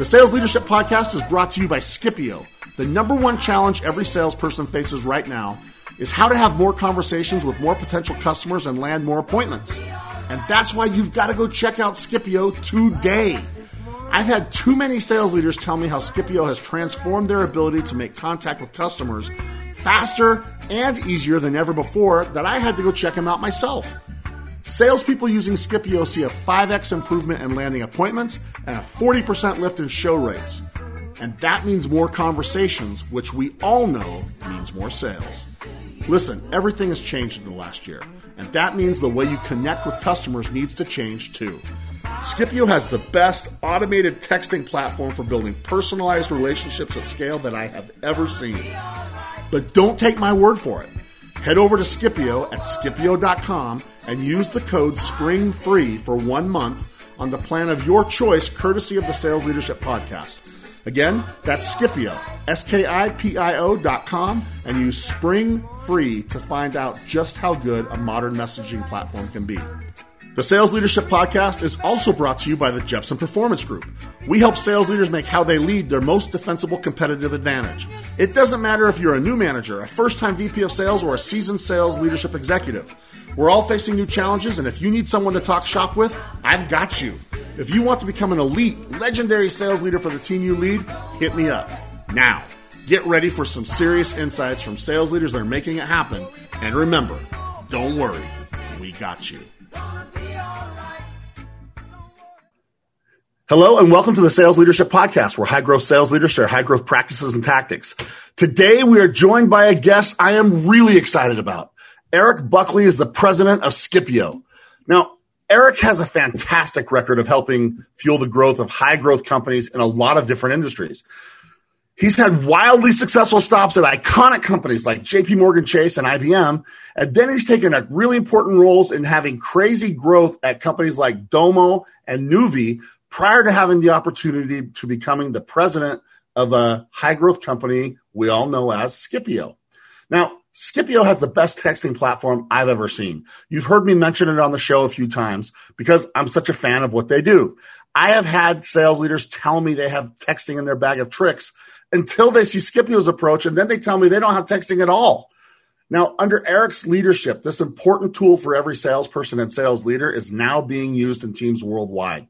The Sales Leadership Podcast is brought to you by Skipio. The number one challenge every salesperson faces right now is how to have more conversations with more potential customers and land more appointments. And that's why you've got to go check out Skipio today. I've had too many sales leaders tell me how Skipio has transformed their ability to make contact with customers faster and easier than ever before that I had to go check them out myself. Salespeople using Skipio see a 5x improvement in landing appointments and a 40% lift in show rates. And that means more conversations, which we all know means more sales. Listen, everything has changed in the last year, and that means the way you connect with customers needs to change too. Skipio has the best automated texting platform for building personalized relationships at scale that I have ever seen. But don't take my word for it. Head over to Skipio at skipio.com and use the code SPRINGFREE for one month on the plan of your choice, courtesy of the Sales Leadership Podcast. Again, that's Skipio, S K I P I O dot com, and use Spring Free to find out just how good a modern messaging platform can be. The Sales Leadership Podcast is also brought to you by the Jepson Performance Group. We help sales leaders make how they lead their most defensible competitive advantage. It doesn't matter if you're a new manager, a first time VP of sales, or a seasoned sales leadership executive. We're all facing new challenges, and if you need someone to talk shop with, I've got you. If you want to become an elite, legendary sales leader for the team you lead, hit me up. Now, get ready for some serious insights from sales leaders that are making it happen. And remember, don't worry, we got you. Hello and welcome to the Sales Leadership Podcast, where high growth sales leaders share high growth practices and tactics. Today we are joined by a guest I am really excited about. Eric Buckley is the president of Skipio. Now, Eric has a fantastic record of helping fuel the growth of high growth companies in a lot of different industries. He's had wildly successful stops at iconic companies like JP Morgan Chase and IBM. And then he's taken really important roles in having crazy growth at companies like Domo and Nuvi prior to having the opportunity to becoming the president of a high growth company we all know as Skipio. Now, Skipio has the best texting platform I've ever seen. You've heard me mention it on the show a few times because I'm such a fan of what they do. I have had sales leaders tell me they have texting in their bag of tricks until they see Skipio's approach, and then they tell me they don't have texting at all. Now, under Eric's leadership, this important tool for every salesperson and sales leader is now being used in teams worldwide.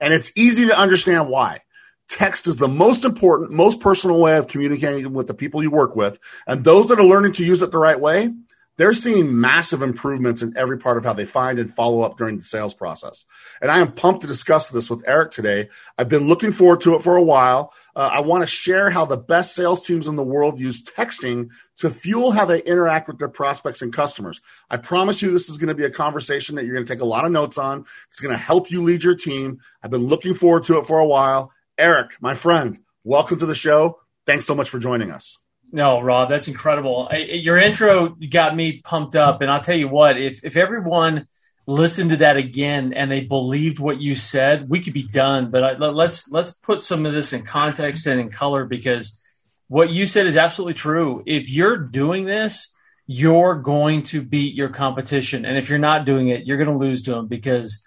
And it's easy to understand why text is the most important, most personal way of communicating with the people you work with. And those that are learning to use it the right way, they're seeing massive improvements in every part of how they find and follow up during the sales process. And I am pumped to discuss this with Eric today. I've been looking forward to it for a while. Uh, I want to share how the best sales teams in the world use texting to fuel how they interact with their prospects and customers. I promise you, this is going to be a conversation that you're going to take a lot of notes on. It's going to help you lead your team. I've been looking forward to it for a while. Eric, my friend, welcome to the show. Thanks so much for joining us. No, Rob, that's incredible. I, your intro got me pumped up, and I'll tell you what: if if everyone listened to that again and they believed what you said, we could be done. But I, let's let's put some of this in context and in color because what you said is absolutely true. If you're doing this, you're going to beat your competition, and if you're not doing it, you're going to lose to them because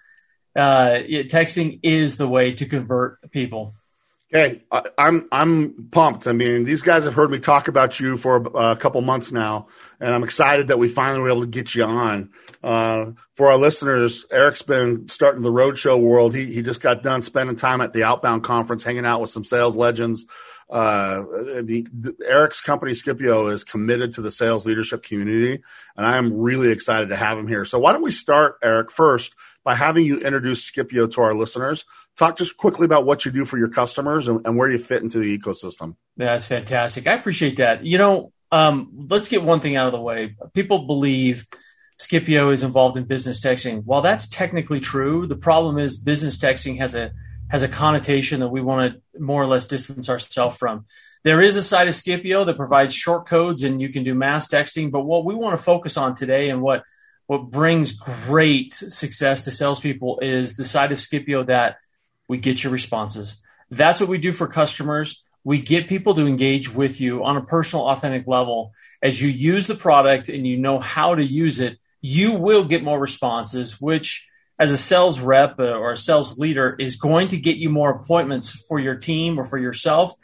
uh, texting is the way to convert people. Hey, I, I'm I'm pumped. I mean, these guys have heard me talk about you for a, a couple months now, and I'm excited that we finally were able to get you on. Uh, for our listeners, Eric's been starting the roadshow world. He he just got done spending time at the Outbound conference, hanging out with some sales legends. Uh, the, the, Eric's company Skipio is committed to the sales leadership community, and I am really excited to have him here. So why don't we start, Eric, first by having you introduce Skipio to our listeners. Talk just quickly about what you do for your customers and, and where you fit into the ecosystem. That's fantastic. I appreciate that. You know, um, let's get one thing out of the way. People believe Skipio is involved in business texting. While that's technically true, the problem is business texting has a has a connotation that we want to more or less distance ourselves from. There is a side of Skipio that provides short codes and you can do mass texting. But what we want to focus on today and what what brings great success to salespeople is the side of Skipio that we get your responses. That's what we do for customers. We get people to engage with you on a personal, authentic level. As you use the product and you know how to use it, you will get more responses, which as a sales rep or a sales leader is going to get you more appointments for your team or for yourself.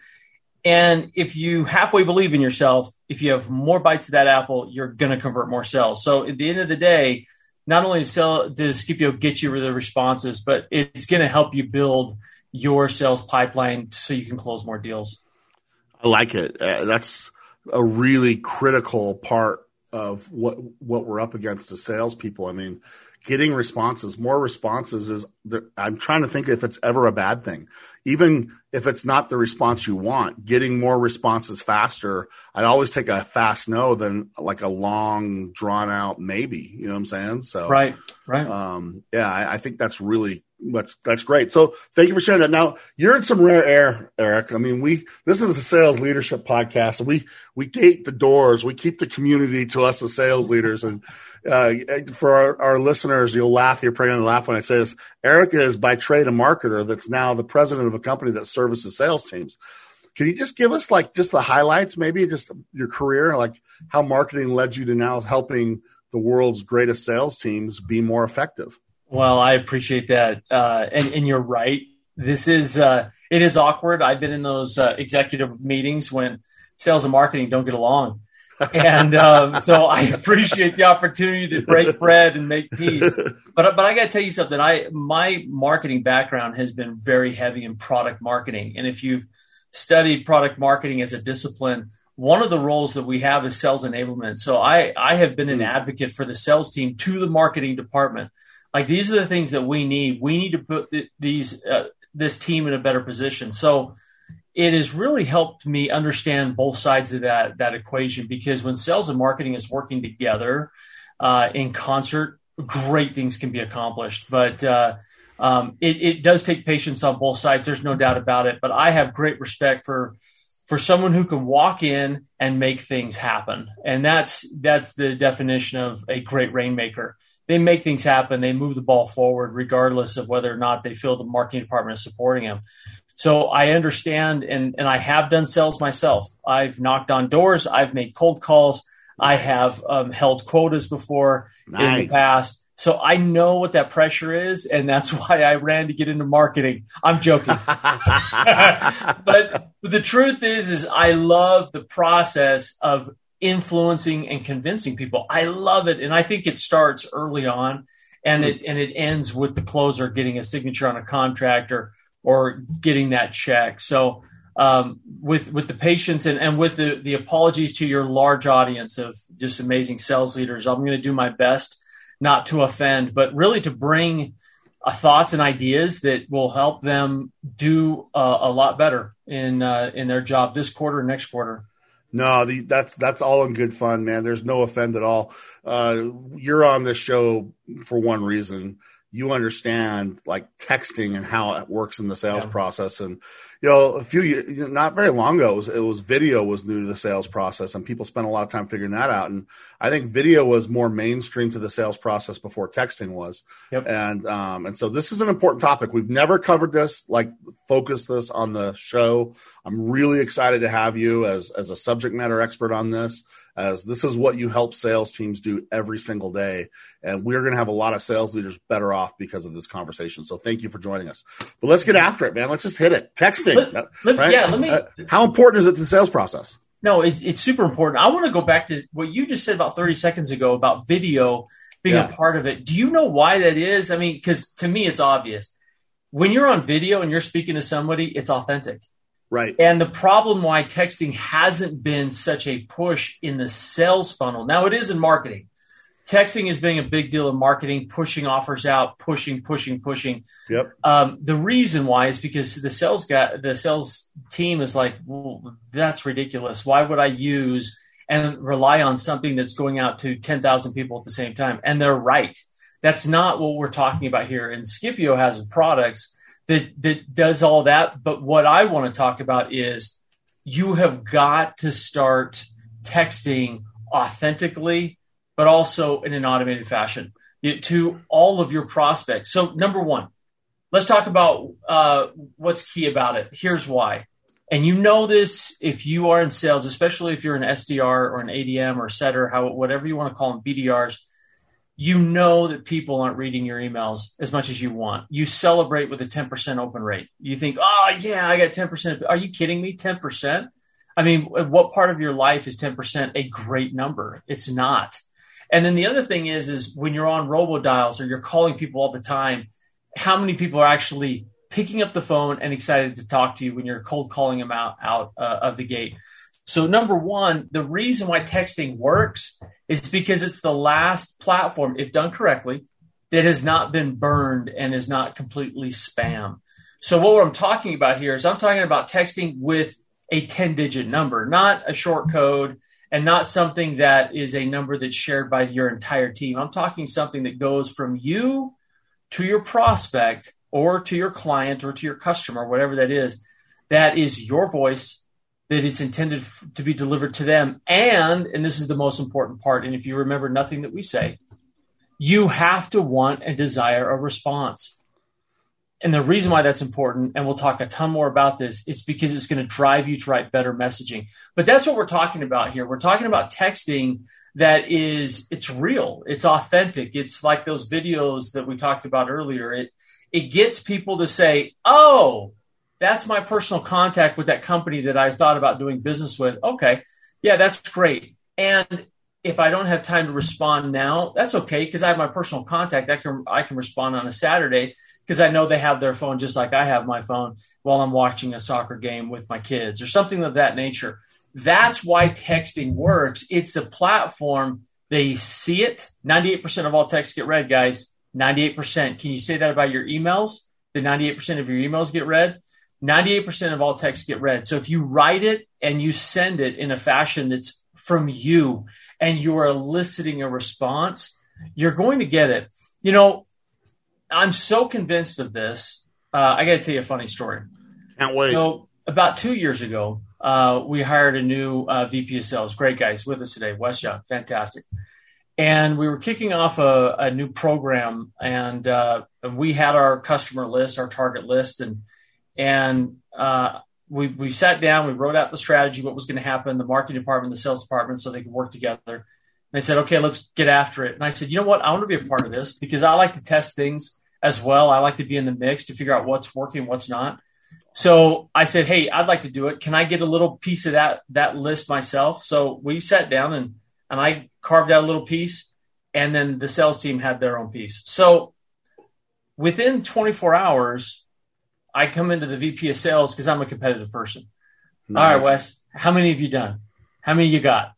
And if you halfway believe in yourself, if you have more bites of that apple, you're going to convert more sales. So at the end of the day, not only sell, does Skipio get you the responses, but it's going to help you build your sales pipeline so you can close more deals. I like it. Uh, that's a really critical part of what what we're up against as salespeople. I mean, getting responses, more responses is. I'm trying to think if it's ever a bad thing, even if it's not the response you want. Getting more responses faster. I'd always take a fast no than like a long drawn out maybe. You know what I'm saying? So right, right. Um, yeah, I, I think that's really that's that's great. So thank you for sharing that. Now you're in some rare air, Eric. I mean, we this is a sales leadership podcast, we we gate the doors. We keep the community to us as sales leaders. And uh, for our, our, listeners, you'll laugh. You're probably going to laugh when I say this. Eric is by trade a marketer. That's now the president of a company that services sales teams. Can you just give us like just the highlights, maybe just your career, like how marketing led you to now helping the world's greatest sales teams be more effective? Well, I appreciate that, uh, and and you're right. This is uh, it is awkward. I've been in those uh, executive meetings when sales and marketing don't get along, and um, so I appreciate the opportunity to break bread and make peace. But but I got to tell you something. I my marketing background has been very heavy in product marketing, and if you've studied product marketing as a discipline, one of the roles that we have is sales enablement. So I I have been an hmm. advocate for the sales team to the marketing department like these are the things that we need. We need to put these uh, this team in a better position. So it has really helped me understand both sides of that that equation because when sales and marketing is working together uh, in concert, great things can be accomplished. But uh, um, it, it does take patience on both sides. There's no doubt about it. But I have great respect for for someone who can walk in and make things happen, and that's that's the definition of a great rainmaker they make things happen. They move the ball forward, regardless of whether or not they feel the marketing department is supporting them. So I understand, and and I have done sales myself. I've knocked on doors. I've made cold calls. Nice. I have um, held quotas before nice. in the past. So I know what that pressure is, and that's why I ran to get into marketing. I'm joking, but the truth is, is I love the process of influencing and convincing people. I love it. And I think it starts early on and it and it ends with the closer getting a signature on a contract or or getting that check. So um, with with the patience and, and with the, the apologies to your large audience of just amazing sales leaders, I'm going to do my best not to offend, but really to bring uh, thoughts and ideas that will help them do uh, a lot better in uh, in their job this quarter, next quarter. No, the, that's that's all in good fun, man. There's no offend at all. Uh, you're on this show for one reason. You understand like texting and how it works in the sales yeah. process, and you know, a few years, not very long ago, it was, it was, video was new to the sales process, and people spent a lot of time figuring that out. And I think video was more mainstream to the sales process before texting was. Yep. And um, and so this is an important topic. We've never covered this, like focus this on the show. I'm really excited to have you as as a subject matter expert on this as this is what you help sales teams do every single day. And we're going to have a lot of sales leaders better off because of this conversation. So thank you for joining us. But let's get after it, man. Let's just hit it. Texting. Let, let, right? Yeah, let me. Uh, how important is it to the sales process? No, it, it's super important. I want to go back to what you just said about 30 seconds ago about video being yeah. a part of it. Do you know why that is? I mean, because to me, it's obvious. When you're on video and you're speaking to somebody, it's authentic. Right. And the problem why texting hasn't been such a push in the sales funnel. Now it is in marketing. Texting is being a big deal in marketing, pushing offers out, pushing, pushing, pushing. Yep. Um, the reason why is because the sales guy, the sales team is like, well, that's ridiculous. Why would I use and rely on something that's going out to 10,000 people at the same time? And they're right. That's not what we're talking about here. And Skipio has products that that does all that. But what I want to talk about is you have got to start texting authentically, but also in an automated fashion to all of your prospects. So, number one, let's talk about uh, what's key about it. Here's why. And you know this if you are in sales, especially if you're an SDR or an ADM or setter, how whatever you want to call them, BDRs. You know that people aren't reading your emails as much as you want. You celebrate with a 10% open rate. You think, oh, yeah, I got 10%. Are you kidding me? 10%? I mean, what part of your life is 10% a great number? It's not. And then the other thing is, is when you're on robodials or you're calling people all the time, how many people are actually picking up the phone and excited to talk to you when you're cold calling them out out uh, of the gate. So number one, the reason why texting works is because it's the last platform, if done correctly, that has not been burned and is not completely spam. So what I'm talking about here is I'm talking about texting with a 10 digit number, not a short code and not something that is a number that's shared by your entire team. I'm talking something that goes from you to your prospect or to your client or to your customer, whatever that is, that is your voice that it's intended to be delivered to them. And, and this is the most important part. And if you remember nothing that we say, you have to want and desire a response. And the reason why that's important, and we'll talk a ton more about this, is because it's going to drive you to write better messaging. But that's what we're talking about here. We're talking about texting that is, it's real, it's authentic. It's like those videos that we talked about earlier. It, it gets people to say, oh, that's my personal contact with that company that I thought about doing business with. Okay. Yeah, that's great. And if I don't have time to respond now, that's okay because I have my personal contact. I can I can respond on a Saturday because I know they have their phone just like I have my phone while I'm watching a soccer game with my kids or something of that nature. That's why texting works. It's a platform. They see it. 98% of all texts get read, guys. 98%. Can you say that about your emails? The 98% of your emails get read? 98% of all texts get read. So if you write it and you send it in a fashion that's from you and you are eliciting a response, you're going to get it. You know, I'm so convinced of this. Uh, I got to tell you a funny story. Can't wait. So about two years ago, uh, we hired a new uh, VP of sales. Great guys with us today. Wes Young, fantastic and we were kicking off a, a new program and, uh, we had our customer list our target list and and uh, we, we sat down we wrote out the strategy what was going to happen the marketing department the sales department so they could work together. And they said okay let's get after it. And i said you know what? I want to be a part of this because i like to test things as well. I like to be in the mix to figure out what's working what's not. So i said hey i'd like to do it. Can i get a little piece of that that list myself? So we sat down and and I carved out a little piece, and then the sales team had their own piece. So within 24 hours, I come into the VP of sales because I'm a competitive person. Nice. All right, Wes, how many have you done? How many you got?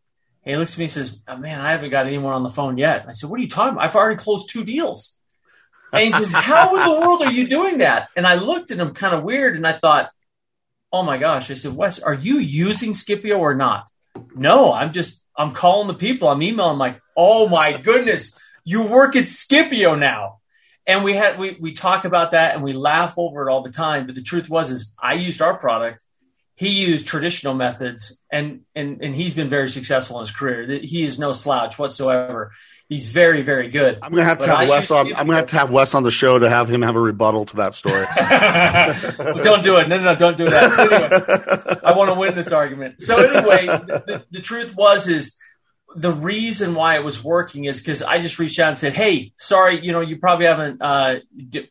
he looks at me and says, oh, Man, I haven't got anyone on the phone yet. I said, What are you talking about? I've already closed two deals. And he says, How in the world are you doing that? And I looked at him kind of weird and I thought, Oh my gosh. I said, Wes, are you using Skipio or not? No, I'm just I'm calling the people. I'm emailing like, oh my goodness, you work at Skipio now. And we had we we talk about that and we laugh over it all the time. But the truth was is I used our product. He used traditional methods and and and he's been very successful in his career. He is no slouch whatsoever. He's very, very good. I'm gonna have to but have I Wes on. I'm gonna have to have Wes on the show to have him have a rebuttal to that story. don't do it. No, no, no, don't do that. Anyway, I want to win this argument. So anyway, the, the, truth was is the reason why it was working is because I just reached out and said, "Hey, sorry, you know, you probably haven't, uh,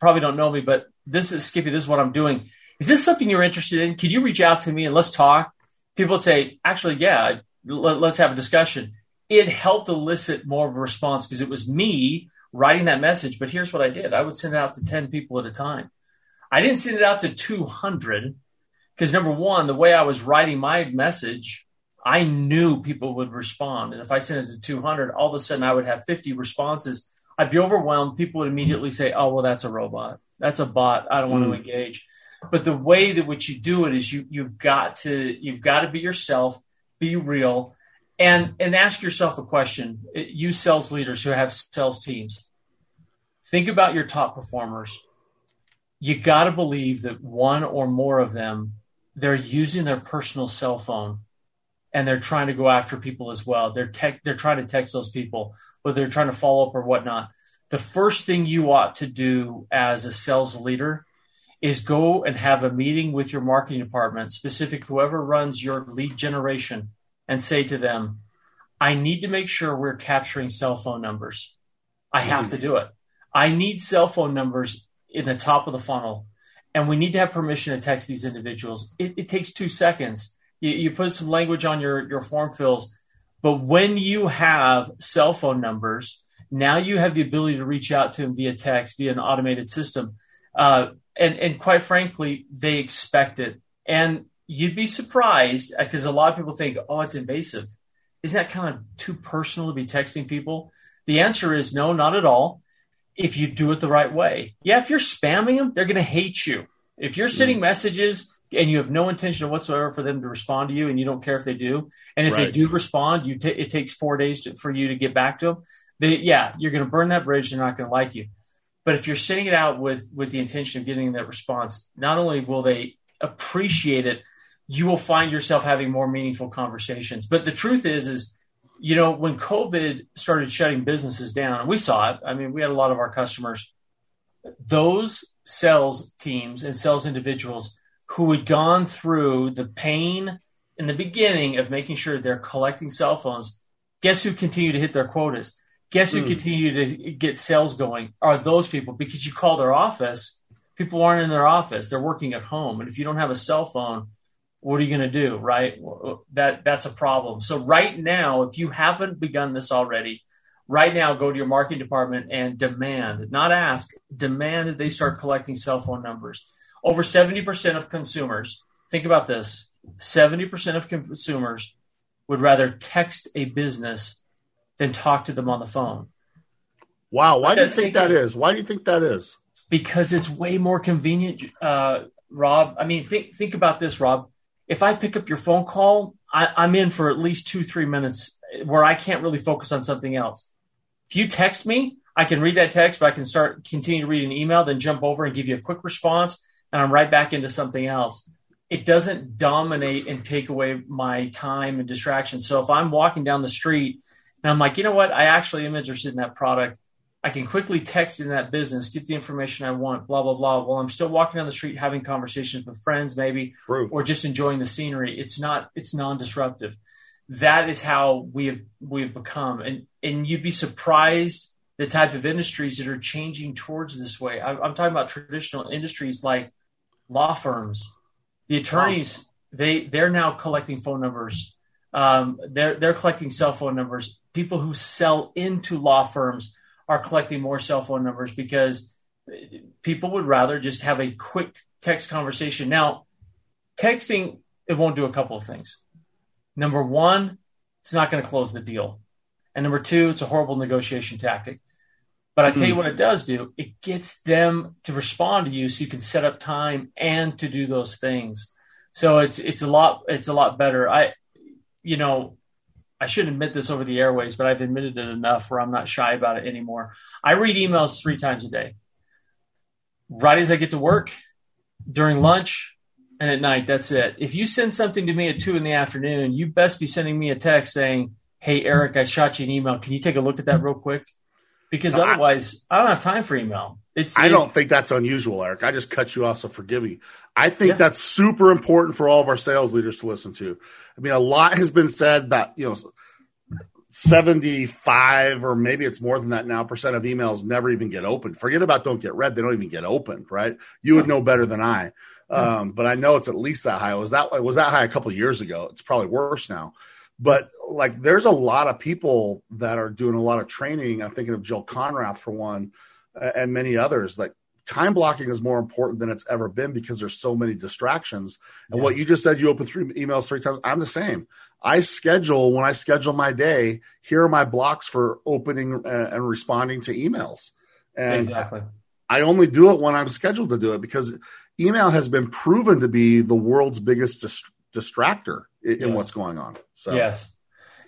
probably don't know me, but this is Skippy. This is what I'm doing. Is this something you're interested in? Could you reach out to me and let's talk?" People would say, "Actually, yeah, let, let's have a discussion." it helped elicit more of a response because it was me writing that message. But here's what I did I would send it out to 10 people at a time. I didn't send it out to 200 because, number one, the way I was writing my message, I knew people would respond. And if I sent it to 200, all of a sudden I would have 50 responses. I'd be overwhelmed. People would immediately say, oh, well, that's a robot. That's a bot. I don't want mm. to engage. But the way that which you do it is you, you've got to, you've got to be yourself, be real, and and ask yourself a question you sales leaders who have sales teams think about your top performers you got to believe that one or more of them they're using their personal cell phone and they're trying to go after people as well. They're tech, they're trying to text those people, whether they're trying to follow up or whatnot. The first thing you ought to do as a sales leader is go and have a meeting with your marketing department, specific whoever runs your lead generation, and say to them, I need to make sure we're capturing cell phone numbers. I have to do it. I need cell phone numbers in the top of the funnel, and we need to have permission to text these individuals. It, it takes two seconds. You, you put some language on your, your form fills, but when you have cell phone numbers, now you have the ability to reach out to them via text, via an automated system. Uh, and, and quite frankly, they expect it. And you'd be surprised because uh, a lot of people think, oh, it's invasive. Isn't that kind of too personal to be texting people? The answer is no, not at all. If you do it the right way. Yeah, if you're spamming them, they're going to hate you. If you're sending mm. messages and you have no intention whatsoever for them to respond to you and you don't care if they do, and if right. they do respond, you t- it takes four days to, for you to get back to them. They, yeah, you're going to burn that bridge. They're not going to like you. But if you're sending it out with with the intention of getting that response, not only will they appreciate it, you will find yourself having more meaningful conversations. But the truth is, is you know, when COVID started shutting businesses down, and we saw it. I mean, we had a lot of our customers, those sales teams and sales individuals who had gone through the pain in the beginning of making sure they're collecting cell phones. Guess who continue to hit their quotas? Guess who mm. continue to get sales going are those people because you call their office, people aren't in their office. They're working at home. And if you don't have a cell phone, what are you going to do? Right. That, that's a problem. So right now, if you haven't begun this already, right now go to your marketing department and demand, not ask, demand that they start collecting cell phone numbers. Over 70% of consumers, think about this 70% of consumers would rather text a business than talk to them on the phone. Wow. Why do you think that is? Why do you think that is? Because it's way more convenient, uh, Rob. I mean, think, think about this, Rob. If I pick up your phone call, I, I'm in for at least two, three minutes where I can't really focus on something else. If you text me, I can read that text, but I can start continue to read an email, then jump over and give you a quick response, and I'm right back into something else. It doesn't dominate and take away my time and distraction. So if I'm walking down the street and I'm like, you know what? I actually am interested in that product. I can quickly text in that business, get the information I want, blah, blah, blah, while I'm still walking down the street having conversations with friends, maybe, True. or just enjoying the scenery. It's not, it's non disruptive. That is how we have, we have become. And, and you'd be surprised the type of industries that are changing towards this way. I, am talking about traditional industries like law firms. The attorneys, they, they're now collecting phone numbers um, they're they're collecting cell phone numbers. People who sell into law firms are collecting more cell phone numbers because people would rather just have a quick text conversation. Now, texting it won't do a couple of things. Number one, it's not going to close the deal, and number two, it's a horrible negotiation tactic. But I tell you hmm. what it does do, it gets them to respond to you so you can set up time and to do those things. So it's it's a lot it's a lot better. I you know, I shouldn't admit this over the airways, but I've admitted it enough where I'm not shy about it anymore. I read emails three times a day. Right as I get to work, during lunch, and at night. That's it. If you send something to me at two in the afternoon, you best be sending me a text saying, Hey, Eric, I shot you an email. Can you take a look at that real quick? Because otherwise, I, I don't have time for email. It's, I don't think that's unusual, Eric. I just cut you off, so forgive me. I think yeah. that's super important for all of our sales leaders to listen to. I mean, a lot has been said about, you know, 75 or maybe it's more than that now percent of emails never even get opened. Forget about don't get read. They don't even get opened, right? You would know better than I. Um, but I know it's at least that high. Was that, was that high a couple years ago? It's probably worse now. But like, there's a lot of people that are doing a lot of training. I'm thinking of Jill Konrath for one and many others. Like time blocking is more important than it's ever been because there's so many distractions. And yes. what you just said, you open three emails three times. I'm the same. I schedule when I schedule my day. Here are my blocks for opening uh, and responding to emails. And exactly. I only do it when I'm scheduled to do it because email has been proven to be the world's biggest dis- distractor in, yes. in, what's going on. So yes,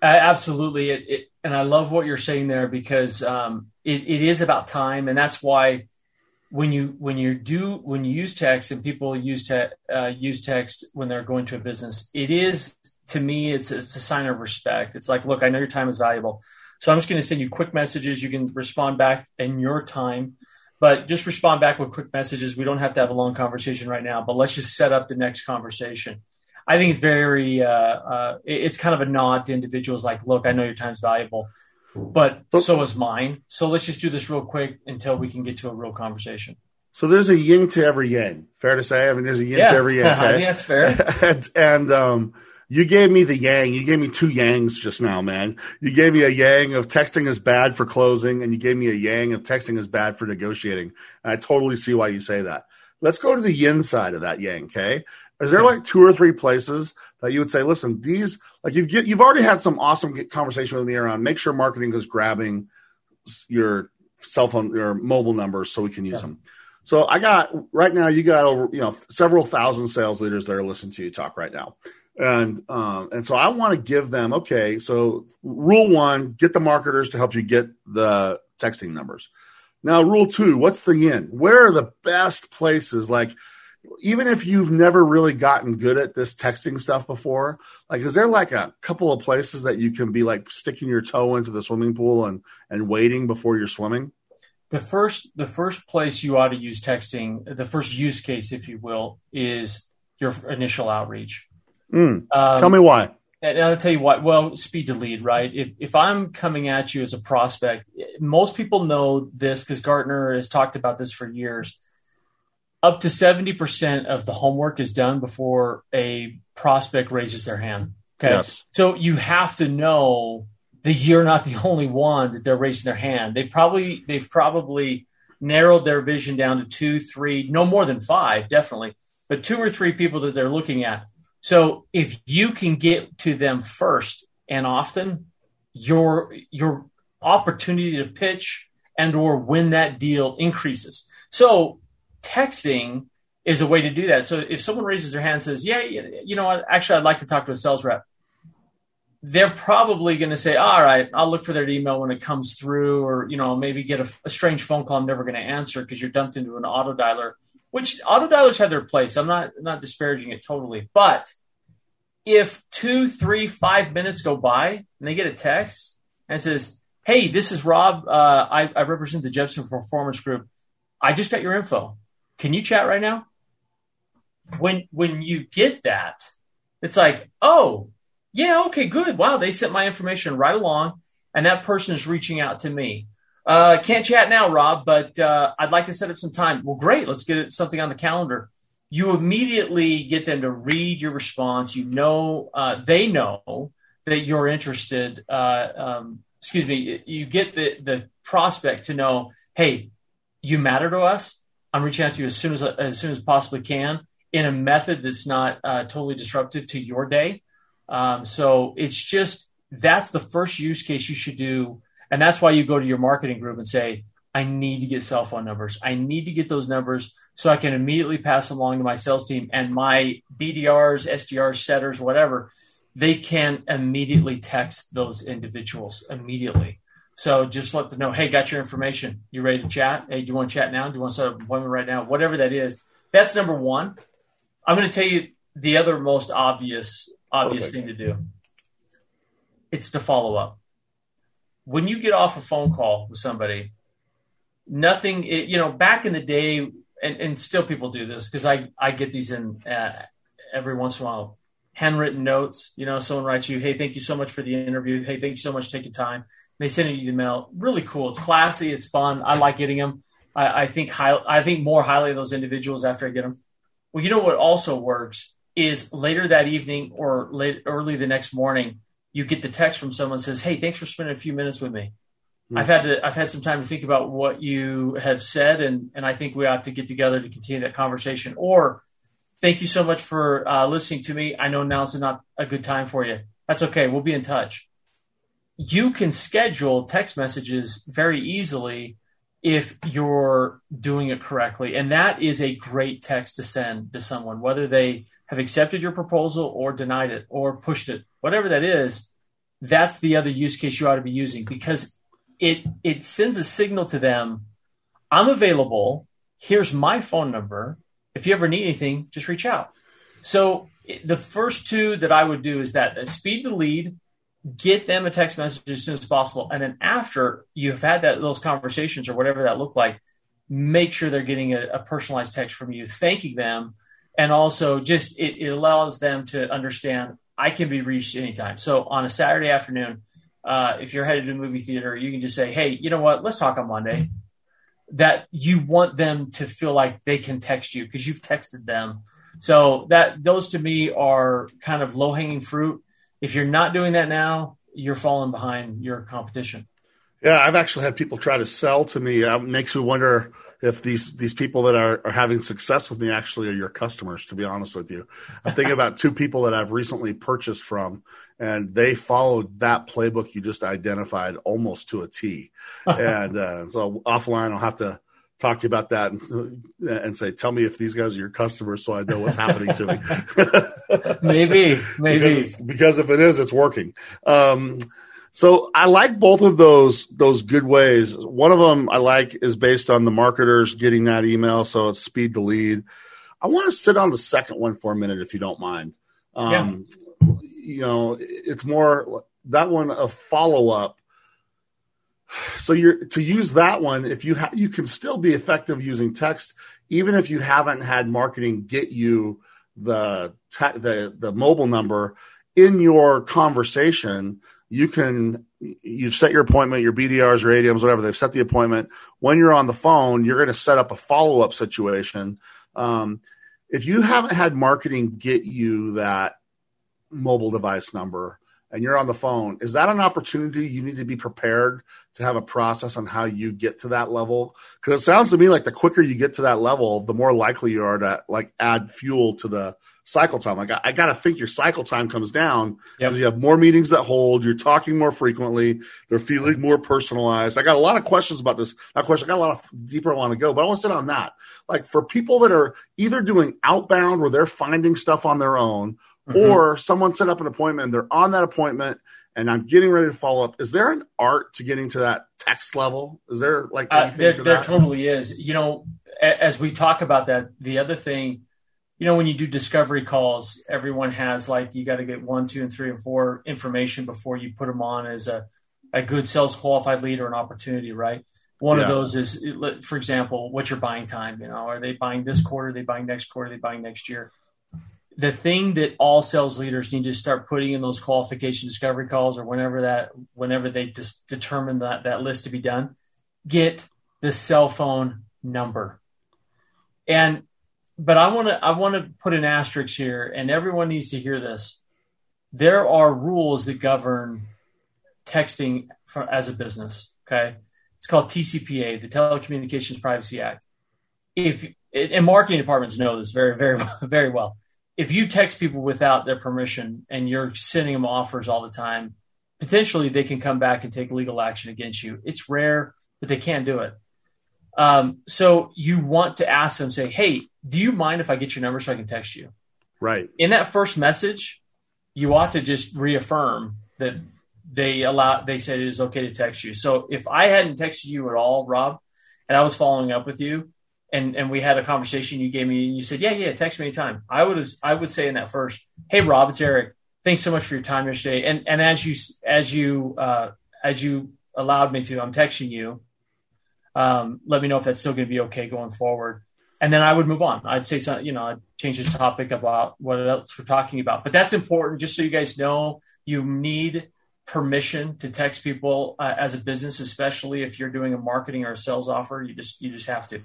absolutely. It, it, and I love what you're saying there because um, it, it is about time, and that's why when you when you do when you use text and people use te- uh, use text when they're going to a business, it is to me it's it's a sign of respect. It's like, look, I know your time is valuable, so I'm just going to send you quick messages. You can respond back in your time, but just respond back with quick messages. We don't have to have a long conversation right now, but let's just set up the next conversation. I think it's very uh, uh, it's kind of a nod to individuals like, look, I know your time's valuable but so is mine. So let's just do this real quick until we can get to a real conversation. So there's a yin to every yang. Fair to say. I mean, there's a yin yeah. to every yang. Okay? I think that's fair. and, and um, you gave me the yang. You gave me two yangs just now, man. You gave me a yang of texting is bad for closing, and you gave me a yang of texting is bad for negotiating. And I totally see why you say that. Let's go to the yin side of that yang, okay? Is there like two or three places that you would say, listen, these like you've get, you've already had some awesome conversation with me around make sure marketing is grabbing your cell phone your mobile numbers so we can use yeah. them. So I got right now you got over you know several thousand sales leaders that are listening to you talk right now. And um, and so I want to give them okay. So rule one: get the marketers to help you get the texting numbers. Now, rule two: what's the yin? Where are the best places? Like even if you've never really gotten good at this texting stuff before, like is there like a couple of places that you can be like sticking your toe into the swimming pool and and waiting before you're swimming? The first the first place you ought to use texting, the first use case, if you will, is your initial outreach. Mm. Um, Tell me why. And I'll tell you what. Well, speed to lead, right? If if I'm coming at you as a prospect, most people know this because Gartner has talked about this for years up to 70% of the homework is done before a prospect raises their hand. Okay. Yes. So you have to know that you're not the only one that they're raising their hand. They probably, they've probably narrowed their vision down to two, three, no more than five, definitely, but two or three people that they're looking at. So if you can get to them first and often, your, your opportunity to pitch and or win that deal increases. So texting is a way to do that. So if someone raises their hand and says, "Yeah, you know? Actually, I'd like to talk to a sales rep," they're probably going to say, "All right, I'll look for their email when it comes through, or you know, maybe get a, a strange phone call I'm never going to answer because you're dumped into an auto dialer." Which auto dialers have their place. I'm not not disparaging it totally, but if two, three, five minutes go by and they get a text and says, "Hey, this is Rob. Uh, I, I represent the Jepson Performance Group. I just got your info can you chat right now? When when you get that, it's like, oh, yeah, okay, good. Wow, they sent my information right along, and that person is reaching out to me. Uh, can't chat now, Rob, but uh, I'd like to set up some time. Well, great. Let's get something on the calendar. You immediately get them to read your response. You know, uh, they know that you're interested. Uh, um, excuse me. You get the the prospect to know, hey, you matter to us. I'm reaching out to you as soon as as soon as possibly can in a method that's not uh, totally disruptive to your day. Um, so it's just that's the first use case you should do, and that's why you go to your marketing group and say, "I need to get cell phone numbers. I need to get those numbers so I can immediately pass them along to my sales team and my BDRs, SDRs, setters, whatever." They can immediately text those individuals immediately. So just let them know, hey, got your information. You ready to chat? Hey, do you want to chat now? Do you want to set up an appointment right now? Whatever that is. That's number one. I'm going to tell you the other most obvious obvious Perfect. thing to do. It's to follow up. When you get off a phone call with somebody, nothing. It, you know, back in the day, and, and still people do this because I I get these in uh, every once in a while handwritten notes. You know, someone writes you, "Hey, thank you so much for the interview. Hey, thank you so much for taking time." They send you the mail. Really cool. It's classy. It's fun. I like getting them. I, I think high, I think more highly of those individuals after I get them. Well, you know what also works is later that evening or late early the next morning, you get the text from someone says, "Hey, thanks for spending a few minutes with me. Mm-hmm. I've had to, I've had some time to think about what you have said, and and I think we ought to get together to continue that conversation." Or, "Thank you so much for uh, listening to me. I know now's not a good time for you. That's okay. We'll be in touch." You can schedule text messages very easily if you're doing it correctly. And that is a great text to send to someone, whether they have accepted your proposal or denied it or pushed it, whatever that is. That's the other use case you ought to be using because it it sends a signal to them. I'm available. here's my phone number. If you ever need anything, just reach out. So the first two that I would do is that uh, speed the lead, get them a text message as soon as possible, and then after you've had that those conversations or whatever that looked like, make sure they're getting a, a personalized text from you, thanking them, and also just it, it, allows them to understand I can be reached anytime. So on a Saturday afternoon, uh, if you're headed to a movie theater, you can just say, "Hey, you know what? Let's talk on Monday." That you want them to feel like they can text you because you've texted them so that those to me are kind of low hanging fruit. If you're not doing that now, you're falling behind your competition. Yeah, I've actually had people try to sell to me. Uh, it makes me wonder if these these people that are, are having success with me actually are your customers. To be honest with you, I'm thinking about two people that I've recently purchased from, and they followed that playbook you just identified almost to a T. and uh, so offline, I'll have to talk to you about that and, and say, tell me if these guys are your customers so I know what's happening to me. maybe, maybe. Because, because, if it is, it's working. Um, so I like both of those those good ways. One of them I like is based on the marketers getting that email, so it's speed to lead. I want to sit on the second one for a minute, if you don't mind. Um, yeah. You know, it's more that one a follow up so you're to use that one if you ha- you can still be effective using text even if you haven't had marketing get you the te- the the mobile number. In your conversation you can you've set your appointment your bdrs or adms whatever they've set the appointment. When you're on the phone you're going to set up a follow-up situation. Um, if you haven't had marketing get you that mobile device number and you're on the phone, is that an opportunity you need to be prepared to have a process on how you get to that level? Because it sounds to me like the quicker you get to that level, the more likely you are to like add fuel to the cycle time. Like I, I got to think your cycle time comes down because yep. you have more meetings that hold. You're talking more frequently. They're feeling more personalized. I got a lot of questions about this. Not question. I got a lot of deeper I want to go, but I want to sit on that. Like for people that are either doing outbound where they're finding stuff on their own mm-hmm. or someone set up an appointment and they're on that appointment and I'm getting ready to follow up. Is there an art to getting to that text level? Is there like uh, there, to there totally is. You know, as we talk about that, the other thing, you know, when you do discovery calls, everyone has like you got to get one, two, and three and four information before you put them on as a a good sales qualified lead or an opportunity, right? One yeah. of those is, for example, what's your buying time? You know, are they buying this quarter? Are they buying next quarter? Are they buying next year? The thing that all sales leaders need to start putting in those qualification discovery calls or whenever that whenever they just determine that that list to be done get the cell phone number. And but i want to i want to put an asterisk here and everyone needs to hear this. There are rules that govern texting for, as a business okay? It's called tcpa the telecommunications privacy act. If and marketing departments know this very very very well if you text people without their permission and you're sending them offers all the time, potentially they can come back and take legal action against you. It's rare, but they can do it. Um, so you want to ask them, say, "Hey, do you mind if I get your number so I can text you?" Right. In that first message, you ought to just reaffirm that they allow. They said it is okay to text you. So if I hadn't texted you at all, Rob, and I was following up with you, and and we had a conversation. You gave me, and you said, yeah, yeah, text me anytime. I would have, I would say in that first, hey, Rob, it's Eric. Thanks so much for your time yesterday. And and as you as you uh, as you allowed me to, I'm texting you. Um, let me know if that's still going to be okay going forward. And then I would move on. I'd say something, you know, I'd change the topic about what else we're talking about. But that's important, just so you guys know. You need permission to text people uh, as a business, especially if you're doing a marketing or a sales offer. You just you just have to.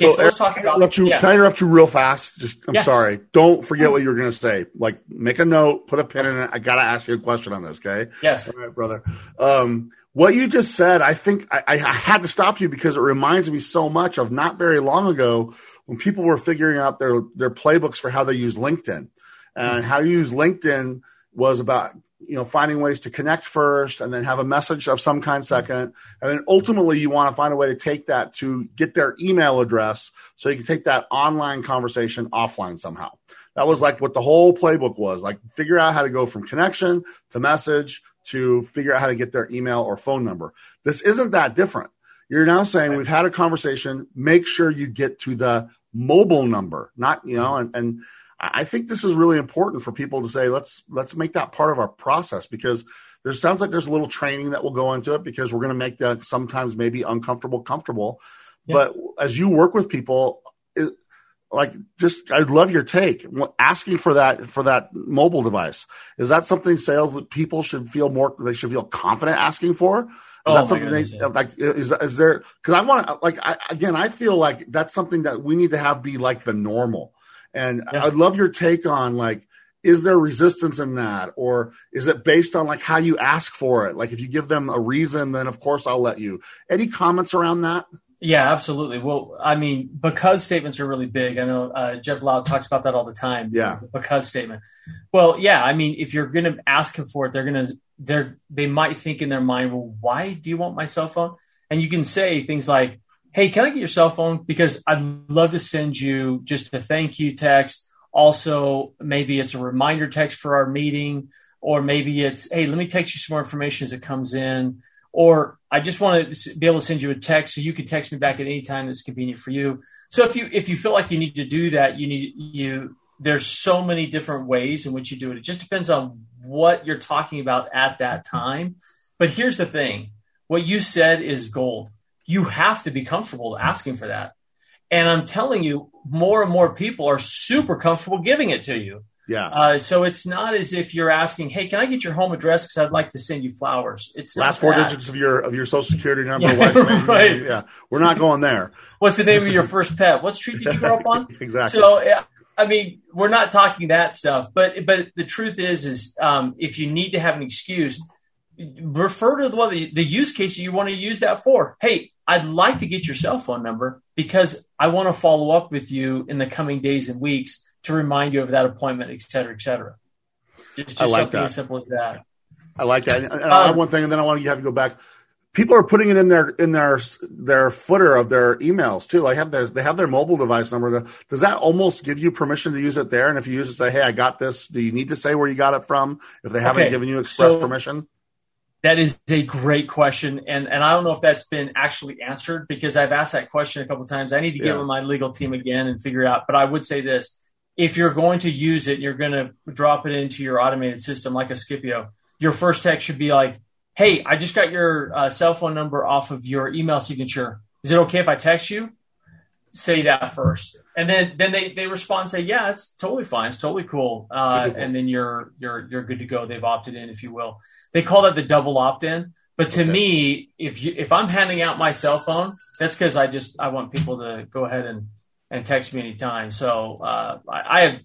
Okay, so, so let's talk about. You, yeah. Can I interrupt you real fast? Just, I'm yeah. sorry. Don't forget what you were going to say. Like, make a note, put a pin in it. I got to ask you a question on this. Okay. Yes. All right, brother. Um, what you just said, I think I, I, had to stop you because it reminds me so much of not very long ago when people were figuring out their their playbooks for how they use LinkedIn and how to use LinkedIn was about you know finding ways to connect first and then have a message of some kind second. And then ultimately you want to find a way to take that to get their email address so you can take that online conversation offline somehow. That was like what the whole playbook was like figure out how to go from connection to message to figure out how to get their email or phone number. This isn't that different. You're now saying we've had a conversation. Make sure you get to the mobile number, not you know, and, and I think this is really important for people to say let's let's make that part of our process because there sounds like there's a little training that will go into it because we're going to make that sometimes maybe uncomfortable comfortable. Yeah. But as you work with people, it, like just I'd love your take. Asking for that for that mobile device is that something sales that people should feel more they should feel confident asking for. Is oh that something goodness, they yeah. like? Is is there? Because I want like I, again, I feel like that's something that we need to have be like the normal. And yeah. I'd love your take on like is there resistance in that? Or is it based on like how you ask for it? Like if you give them a reason then of course i'll let you. Any comments around that? Yeah absolutely. Well i mean because statements are really big i know uh, jeb blount talks about that all the time. Yeah. Because statement. Well yeah i mean if you're going to ask them for it they're going to they're they might think in their mind well why do you want my cell phone? And you can say things like hey can i get your cell phone because i'd love to send you just a thank you text also, maybe it's a reminder text for our meeting, or maybe it's, hey, let me text you some more information as it comes in. Or I just want to be able to send you a text so you can text me back at any time that's convenient for you. So if you if you feel like you need to do that, you need you there's so many different ways in which you do it. It just depends on what you're talking about at that time. But here's the thing. What you said is gold. You have to be comfortable asking for that. And I'm telling you, more and more people are super comfortable giving it to you. Yeah. Uh, so it's not as if you're asking, "Hey, can I get your home address? Because I'd like to send you flowers." It's last four that. digits of your of your social security number. Yeah, right. Yeah, we're not going there. What's the name of your first pet? What street did you grow up on? exactly. So, I mean, we're not talking that stuff. But but the truth is, is um, if you need to have an excuse, refer to the, the, the use case you want to use that for. Hey, I'd like to get your cell phone number because I want to follow up with you in the coming days and weeks to remind you of that appointment, et cetera, et cetera. Just, just like something that. as simple as that. I like that. And I have um, one thing, and then I want you to have to go back. People are putting it in their in their their footer of their emails too. Like have their they have their mobile device number. Does that almost give you permission to use it there? And if you use it, say, "Hey, I got this." Do you need to say where you got it from if they haven't okay. given you express so, permission? That is a great question, and and I don't know if that's been actually answered because I've asked that question a couple times. I need to get yeah. with my legal team again and figure it out. But I would say this: if you're going to use it, you're going to drop it into your automated system like a Skipio. Your first text should be like, "Hey, I just got your uh, cell phone number off of your email signature. Is it okay if I text you?" Say that first, and then then they they respond and say, "Yeah, it's totally fine. It's totally cool." Uh, and then you're you're you're good to go. They've opted in, if you will they call that the double opt-in. But to okay. me, if you if I'm handing out my cell phone, that's because I just I want people to go ahead and and text me anytime. So uh, I, I have,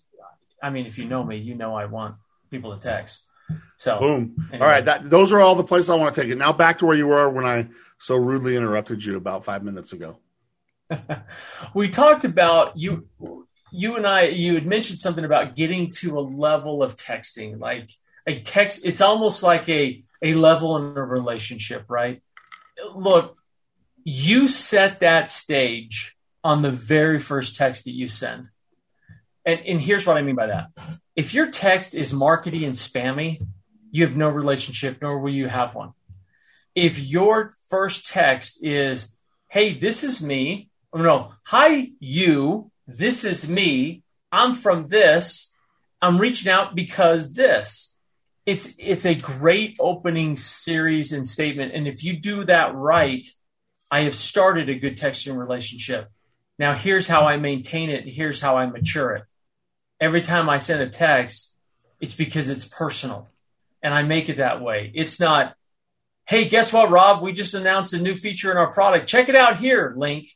I mean, if you know me, you know I want people to text. So boom. Anyway. All right, that, those are all the places I want to take it. Now back to where you were when I so rudely interrupted you about five minutes ago. we talked about you. You and I. You had mentioned something about getting to a level of texting, like a text it's almost like a a level in a relationship right look you set that stage on the very first text that you send and, and here's what i mean by that if your text is markety and spammy you have no relationship nor will you have one if your first text is hey this is me oh, no. Hi you. This is me. I'm from this. I'm reaching out because this. It's it's a great opening series and statement. And if you do that right i have started a good texting relationship. Now here's how i maintain it. Here's how i mature it. Every time i send a text it's because it's personal. And i make it that way. It's not hey guess what rob? We just announced a new feature in our product. Check it out here link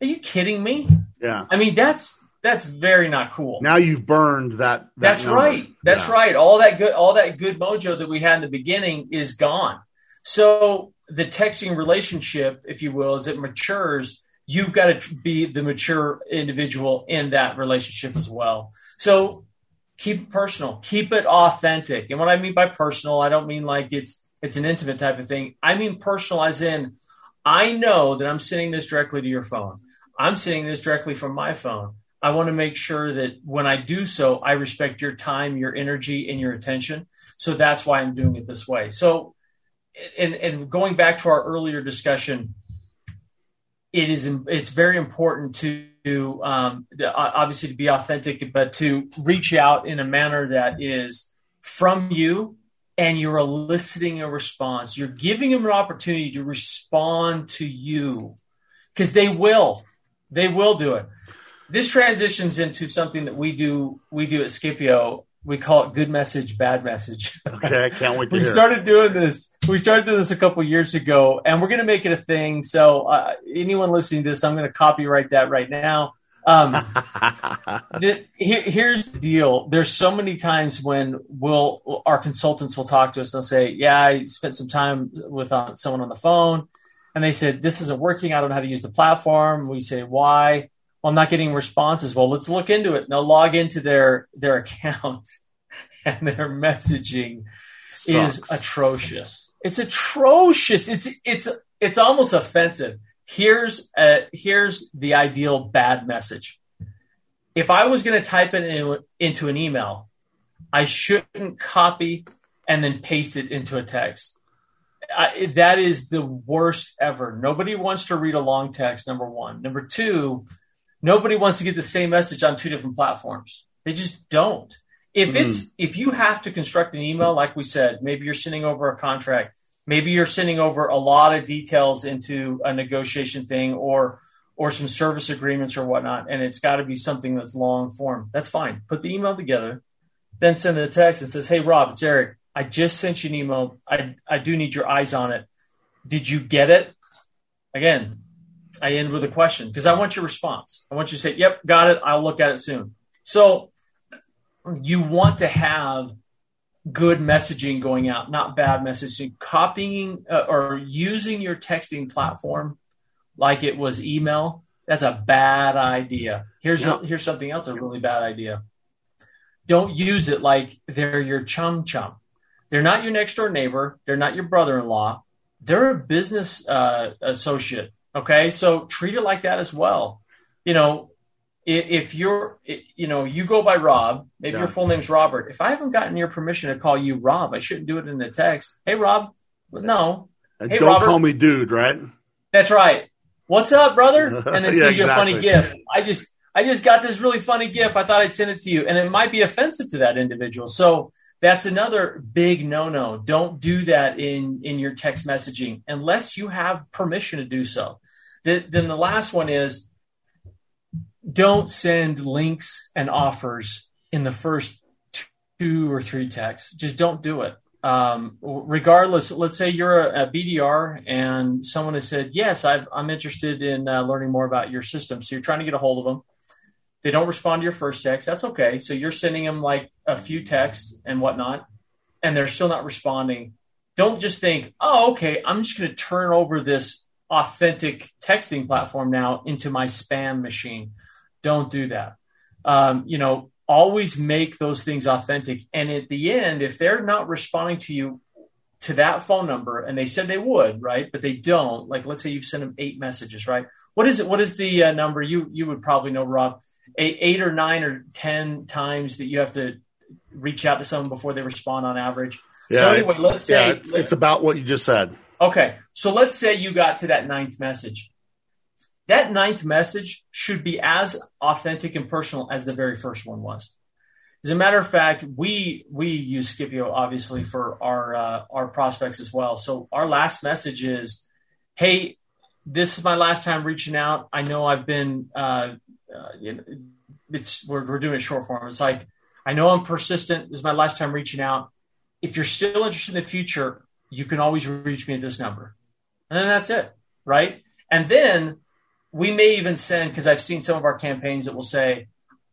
are you kidding me yeah i mean that's that's very not cool. Now you've burned that. that that's number. right. That's yeah. right. All that good, all that good mojo that we had in the beginning is gone. So the texting relationship, if you will, as it matures, you've got to be the mature individual in that relationship as well. So keep it personal, keep it authentic. And what I mean by personal, I don't mean like it's it's an intimate type of thing. I mean personal, as in I know that I'm sending this directly to your phone. I'm sending this directly from my phone. I want to make sure that when I do so, I respect your time, your energy, and your attention. So that's why I'm doing it this way. So, and, and going back to our earlier discussion, it is it's very important to um, obviously to be authentic, but to reach out in a manner that is from you and you're eliciting a response. You're giving them an opportunity to respond to you because they will. They will do it. This transitions into something that we do. We do at Skipio. We call it good message, bad message. Okay, I can't wait to we hear. started doing this. We started doing this a couple years ago, and we're going to make it a thing. So, uh, anyone listening to this, I'm going to copyright that right now. Um, the, here, here's the deal. There's so many times when we'll our consultants will talk to us. and They'll say, "Yeah, I spent some time with uh, someone on the phone, and they said this isn't working. I don't know how to use the platform." We say, "Why?" Well, I'm not getting responses. Well, let's look into it. And they'll log into their their account, and their messaging Sucks. is atrocious. It's atrocious. It's it's it's almost offensive here's a, here's the ideal bad message. If I was going to type it in, into an email, I shouldn't copy and then paste it into a text. I, that is the worst ever. Nobody wants to read a long text. Number one. Number two, nobody wants to get the same message on two different platforms. They just don't. If mm-hmm. it's if you have to construct an email, like we said, maybe you're sending over a contract maybe you're sending over a lot of details into a negotiation thing or or some service agreements or whatnot, and it's got to be something that's long form. That's fine. Put the email together, then send a text and says, "Hey Rob, it's Eric. I just sent you an email. I I do need your eyes on it. Did you get it?" Again, I end with a question because I want your response. I want you to say, "Yep, got it. I'll look at it soon." So you want to have good messaging going out, not bad messaging. Copying uh, or using your texting platform like it was email, that's a bad idea. Here's here's something else a really bad idea. Don't use it like they're your chum chum. They're not your next door neighbor. They're not your brother in law. They're a business uh, associate. Okay, so treat it like that as well. You know, if you're, you know, you go by Rob, maybe yeah. your full name's Robert. If I haven't gotten your permission to call you Rob, I shouldn't do it in the text. Hey, Rob. No. Hey, don't Robert. call me dude, right? That's right. What's up, brother? And then Yeah, send you a funny gift. I just, I just got this really funny gift. I thought I'd send it to you, and it might be offensive to that individual. So that's another big no-no. Don't do that in in your text messaging unless you have permission to do so. The, then the last one is don't send links and offers in the first two or three texts. Just don't do it. Um, regardless, let's say you're a, a, BDR and someone has said, Yes, i am interested in uh, learning more about your system. So you're trying to get a hold of them. They don't respond to your first text. That's okay. So you're sending them like a few texts and whatnot, and they're still not responding. Don't just think, Oh, okay, I'm just going to turn over this authentic texting platform now into my spam machine. Don't do that. Um, you know, always make those things authentic. And at the end, if they're not responding to you to that phone number, and they said they would, right, but they don't. Like, let's say you've sent them eight messages, right? What is it? What is the uh, number? You you would probably know, Rob. Eight, eight or nine or ten times that you have to reach out to someone before they respond on average. Yeah, so anyway, let's say yeah, it's, it's about what you just said. Okay, so let's say you got to that ninth message. That ninth message should be as authentic and personal as the very first one was. As a matter of fact, we we use Skipio obviously for our uh, our prospects as well. So our last message is, "Hey, this is my last time reaching out. I know I've been, uh, uh, you know, it's we're, we're doing a short form. It's like I know I'm persistent. This is my last time reaching out. If you're still interested in the future, you can always reach me at this number. And then that's it, right? And then we may even send, because I've seen some of our campaigns that will say,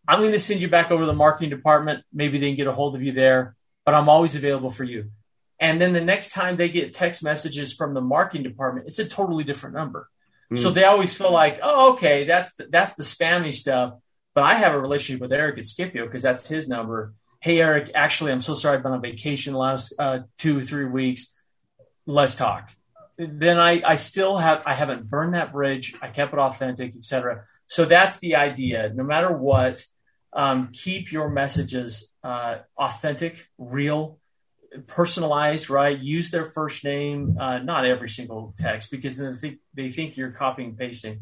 I'm going to send you back over to the marketing department. Maybe they can get a hold of you there, but I'm always available for you. And then the next time they get text messages from the marketing department, it's a totally different number. So they always feel like, oh, okay, that's the, that's the spammy stuff. But I have a relationship with Eric at Skipio because that's his number. Hey, Eric, actually, I'm so sorry I've been on vacation the last uh, two three weeks. Let's talk. Then I, I still have I haven't burned that bridge. I kept it authentic, etc. So that's the idea. No matter what, um, keep your messages uh, authentic, real. Personalized, right? Use their first name, uh, not every single text, because then they think, they think you're copying and pasting,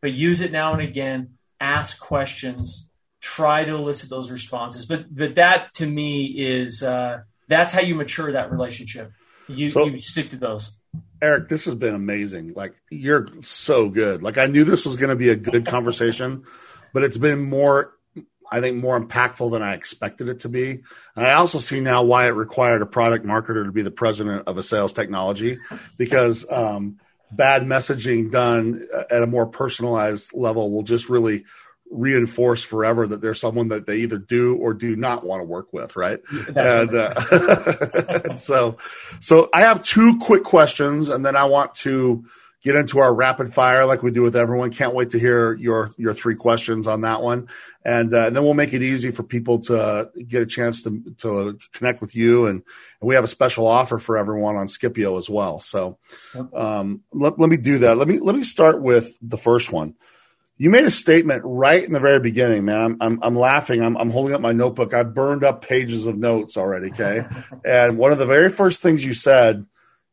but use it now and again. Ask questions. Try to elicit those responses. But but that to me is uh, that's how you mature that relationship. You, so, you stick to those. Eric, this has been amazing. Like you're so good. Like I knew this was going to be a good conversation, but it's been more I think more impactful than I expected it to be. And I also see now why it required a product marketer to be the president of a sales technology because um, bad messaging done at a more personalized level will just really reinforce forever that there's someone that they either do or do not want to work with, right? and uh, so, so I have two quick questions, and then I want to get into our rapid fire like we do with everyone. Can't wait to hear your your three questions on that one, and, uh, and then we'll make it easy for people to get a chance to to connect with you. And, and we have a special offer for everyone on Skipio as well. So um, let, let me do that. Let me let me start with the first one. You made a statement right in the very beginning, man. I'm, I'm, I'm laughing. I'm, I'm holding up my notebook. I burned up pages of notes already. Okay. and one of the very first things you said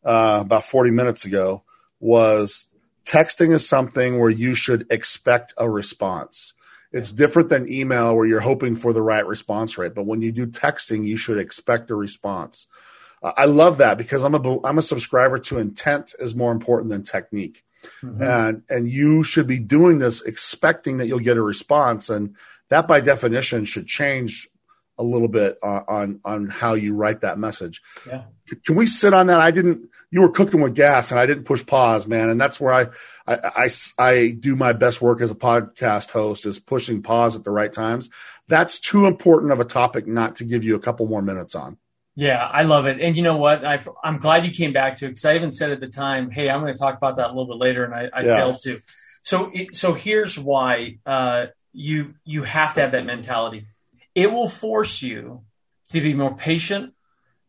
uh, about 40 minutes ago was texting is something where you should expect a response. It's different than email where you're hoping for the right response rate. But when you do texting, you should expect a response. Uh, I love that because I'm a I'm a subscriber to intent is more important than technique, mm-hmm. and and you should be doing this expecting that you'll get a response, and that by definition should change a little bit uh, on on how you write that message. Yeah. Can we sit on that? I didn't you were cooking with gas and I didn't push pause, man. And that's where I, I, I, I, do my best work as a podcast host is pushing pause at the right times. That's too important of a topic not to give you a couple more minutes on. Yeah, I love it. And you know what? I, am glad you came back to it because I even said at the time, hey, I'm going to talk about that a little bit later. And I, I yeah. failed to. So, it, so here's why uh, you, you have to have that mentality. It will force you to be more patient,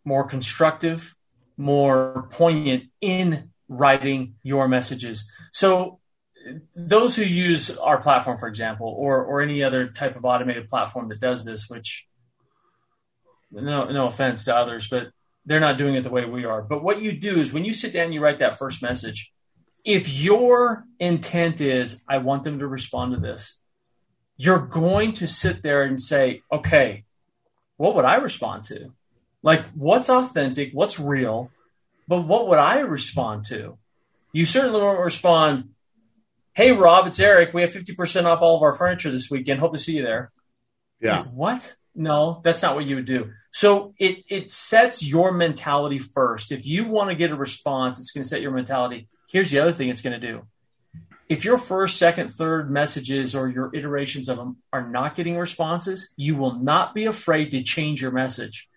more constructive, more poignant in writing your messages. So those who use our platform, for example, or or any other type of automated platform that does this, which no no offense to others, but they're not doing it the way we are. But what you do is when you sit down and you write that first message, if your intent is I want them to respond to this, you're going to sit there and say, okay, what would I respond to? Like, what's authentic? What's real? But what would I respond to? You certainly won't respond, Hey, Rob, it's Eric. We have 50% off all of our furniture this weekend. Hope to see you there. Yeah. Like, what? No, that's not what you would do. So it, it sets your mentality first. If you want to get a response, it's going to set your mentality. Here's the other thing it's going to do. If your first, second, third messages or your iterations of them are not getting responses, you will not be afraid to change your message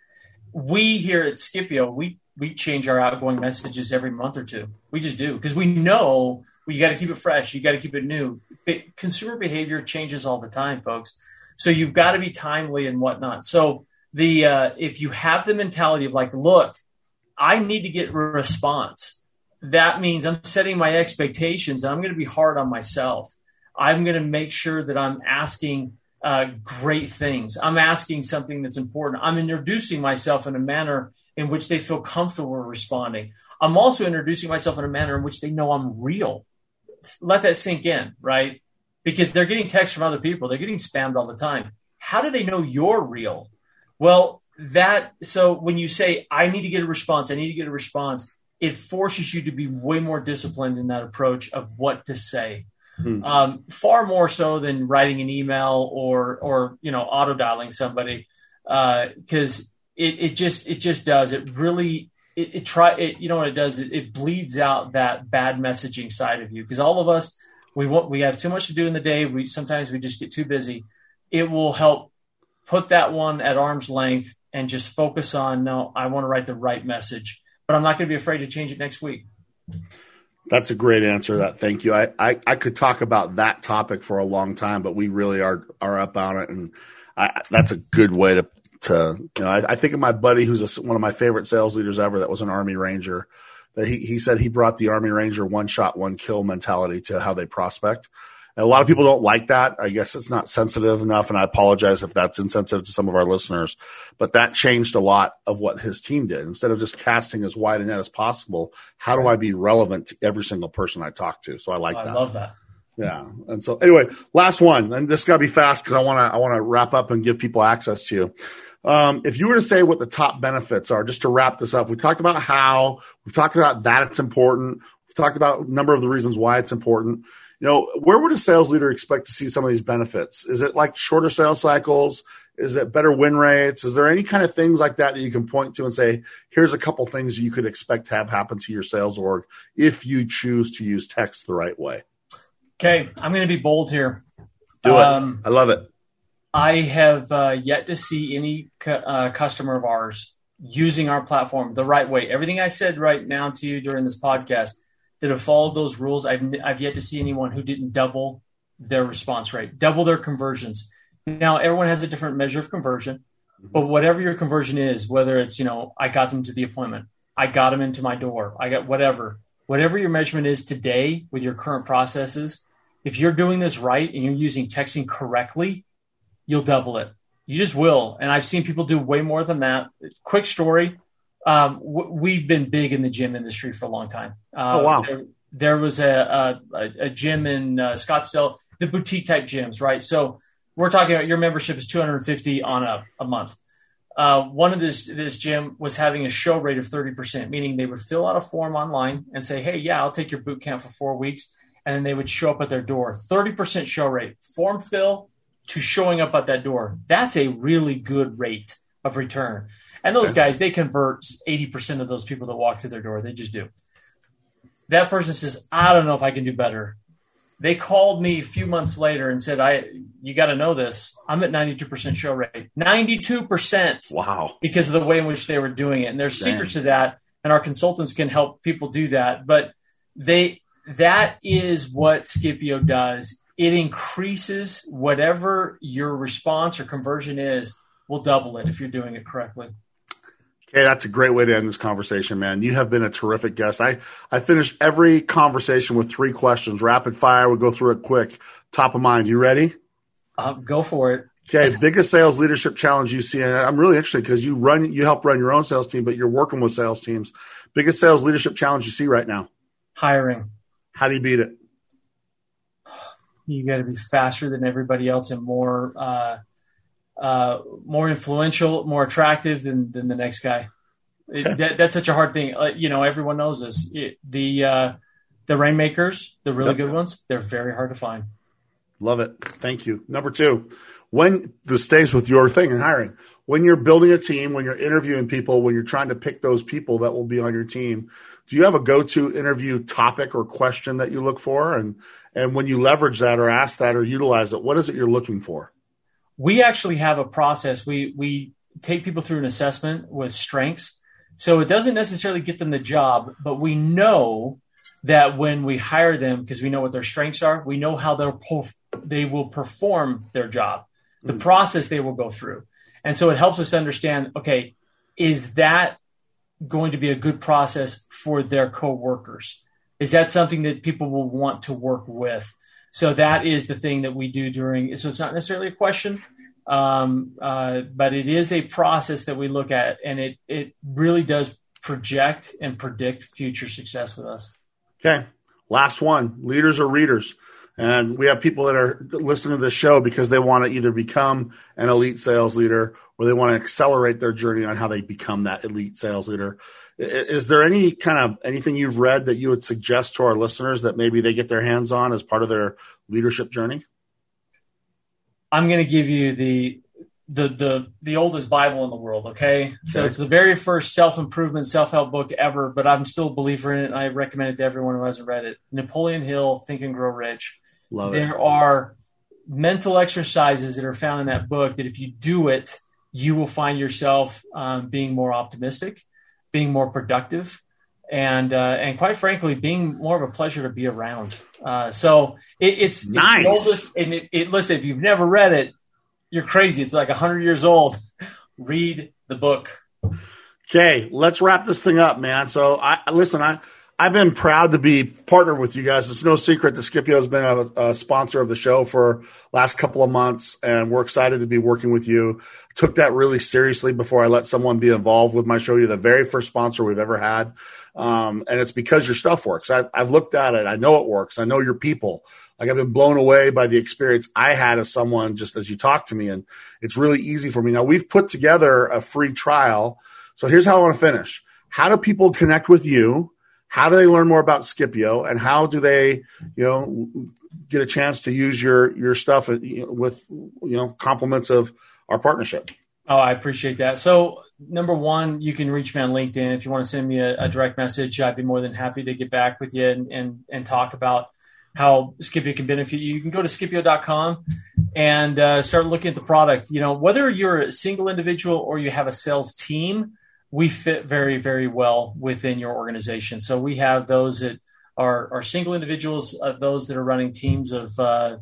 we here at Skipio, we we change our outgoing messages every month or two. We just do because we know we got to keep it fresh. You got to keep it new. Consumer behavior changes all the time, folks. So you've got to be timely and whatnot. So the uh, if you have the mentality of like, look, I need to get response. That means I'm setting my expectations. I'm going to be hard on myself. I'm going to make sure that I'm asking uh, great things. I'm asking something that's important. I'm introducing myself in a manner in which they feel comfortable responding. I'm also introducing myself in a manner in which they know I'm real. Let that sink in, right? Because they're getting texts from other people. They're getting spammed all the time. How do they know you're real? Well, that, so when you say, I need to get a response, I need to get a response, it forces you to be way more disciplined in that approach of what to say Hmm. Um, far more so than writing an email or or you know auto dialing somebody because uh, it, it just it just does. It really it, it try it you know what it does? It, it bleeds out that bad messaging side of you. Because all of us we want we have too much to do in the day. We sometimes we just get too busy. It will help put that one at arm's length and just focus on no i want to write the right message but i'm not going to be afraid to change it next week that's a great answer. That thank you. I, I, I could talk about that topic for a long time, but we really are are up on it, and I, that's a good way to to you know. I, I think of my buddy who's a, one of my favorite sales leaders ever. That was an Army Ranger. That he he said he brought the Army Ranger one shot one kill mentality to how they prospect, a lot of people don't like that. I guess it's not sensitive enough, and I apologize if that's insensitive to some of our listeners. But that changed a lot of what his team did. Instead of just casting as wide a net as possible, how do I be relevant to every single person I talk to? So I like I that. I love that. Yeah. And so anyway, last one, and this got to be fast because I want to I want to wrap up and give people access to you. Um, if you were to say what the top benefits are, just to wrap this up, we talked about how we've talked about that it's important. We've talked about a number of the reasons why it's important. You know, where would a sales leader expect to see some of these benefits? Is it like shorter sales cycles? Is it better win rates? Is there any kind of things like that that you can point to and say, here's a couple things you could expect to have happen to your sales org if you choose to use text the right way? Okay, I'm going to be bold here. Do um, it. I love it. I have uh, yet to see any cu- uh, customer of ours using our platform the right way. Everything I said right now to you during this podcast that have followed those rules, I've, I've yet to see anyone who didn't double their response rate, double their conversions. Now, everyone has a different measure of conversion, mm-hmm. but whatever your conversion is, whether it's, you know, I got them to the appointment, I got them into my door, I got whatever, whatever your measurement is today with your current processes, if you're doing this right and you're using texting correctly, you'll double it. You just will. And I've seen people do way more than that. Quick story. Um, w- we've been big in the gym industry for a long time. Uh, oh, wow. There, there was a, a, a, gym in uh, Scottsdale, the boutique type gyms, right? So we're talking about your membership is 250 on a, a month. Uh, one of this this gym was having a show rate of 30%, meaning they would fill out a form online and say, "Hey, yeah, I'll take your boot camp for four weeks," and then they would show up at their door. 30% show rate, form fill to showing up at that door. That's a really good rate of return. And those guys, they convert 80% of those people that walk through their door. They just do. That person says, I don't know if I can do better. They called me a few months later and said, I you got to know this. I'm at 92% show rate. 92%. Wow. Because of the way in which they were doing it. And there's Dang. secrets to that. And our consultants can help people do that. But they that is what Skipio does. It increases whatever your response or conversion is, will double it if you're doing it correctly. Okay, that's a great way to end this conversation, man. You have been a terrific guest. I, I finish every conversation with three questions, rapid fire. We'll go through it quick. Top of mind. You ready? Uh, go for it. Okay, biggest sales leadership challenge you see. And I'm really interested because you run, you help run your own sales team, but you're working with sales teams. Biggest sales leadership challenge you see right now? Hiring. How do you beat it? You got to be faster than everybody else and more uh, uh, more influential, more attractive than than the next guy. Okay. It, that, that's such a hard thing. Uh, you know, everyone knows this. It, the uh, the rainmakers, the really yep. good ones, they're very hard to find. Love it. Thank you. Number two, when this stays with your thing in hiring, when you're building a team, when you're interviewing people, when you're trying to pick those people that will be on your team, do you have a go-to interview topic or question that you look for? And and when you leverage that or ask that or utilize it, what is it you're looking for? We actually have a process. We we take people through an assessment with strengths. So it doesn't necessarily get them the job, but we know that when we hire them, because we know what their strengths are, we know how they'll they will perform their job, the mm-hmm. process they will go through. And so it helps us understand, okay, is that going to be a good process for their coworkers? Is that something that people will want to work with? So that is the thing that we do during. So it's not necessarily a question, um, uh, but it is a process that we look at, and it it really does project and predict future success with us. Okay, last one: leaders or readers. And we have people that are listening to this show because they want to either become an elite sales leader or they want to accelerate their journey on how they become that elite sales leader. Is there any kind of anything you've read that you would suggest to our listeners that maybe they get their hands on as part of their leadership journey? I'm going to give you the the the the oldest Bible in the world. Okay, okay. so it's the very first self improvement self help book ever, but I'm still a believer in it. and I recommend it to everyone who hasn't read it. Napoleon Hill, Think and Grow Rich. Love there it. are mental exercises that are found in that book that if you do it, you will find yourself um, being more optimistic, being more productive, and uh, and quite frankly, being more of a pleasure to be around. Uh, so it, it's nice. It's oldest, and it, it, listen, if you've never read it, you're crazy. It's like hundred years old. Read the book. Okay, let's wrap this thing up, man. So I listen, I I've been proud to be partnered with you guys. It's no secret that Skipio has been a, a, sponsor of the show for last couple of months, and we're excited to be working with you. Took that really seriously before I let someone be involved with my show. You're the very first sponsor we've ever had, um, and it's because your stuff works. I, I've looked at it. I know it works. I know your people. Like I've been blown away by the experience I had as someone just as you talk to me, and it's really easy for me. Now we've put together a free trial. So here's how I want to finish. How do people connect with you? How do they learn more about Skipio and how do they, you know, get a chance to use your your stuff with you know compliments of our partnership? Oh, I appreciate that. So, number one, you can reach me on LinkedIn if you want to send me a, a direct message. I'd be more than happy to get back with you and and, and talk about how Skipio can benefit you. You can go to Skipio.com and uh, start looking at the product. You know, whether you're a single individual or you have a sales team we fit very, very well within your organization. So we have those that are, are single individuals, uh, those that are running teams of uh,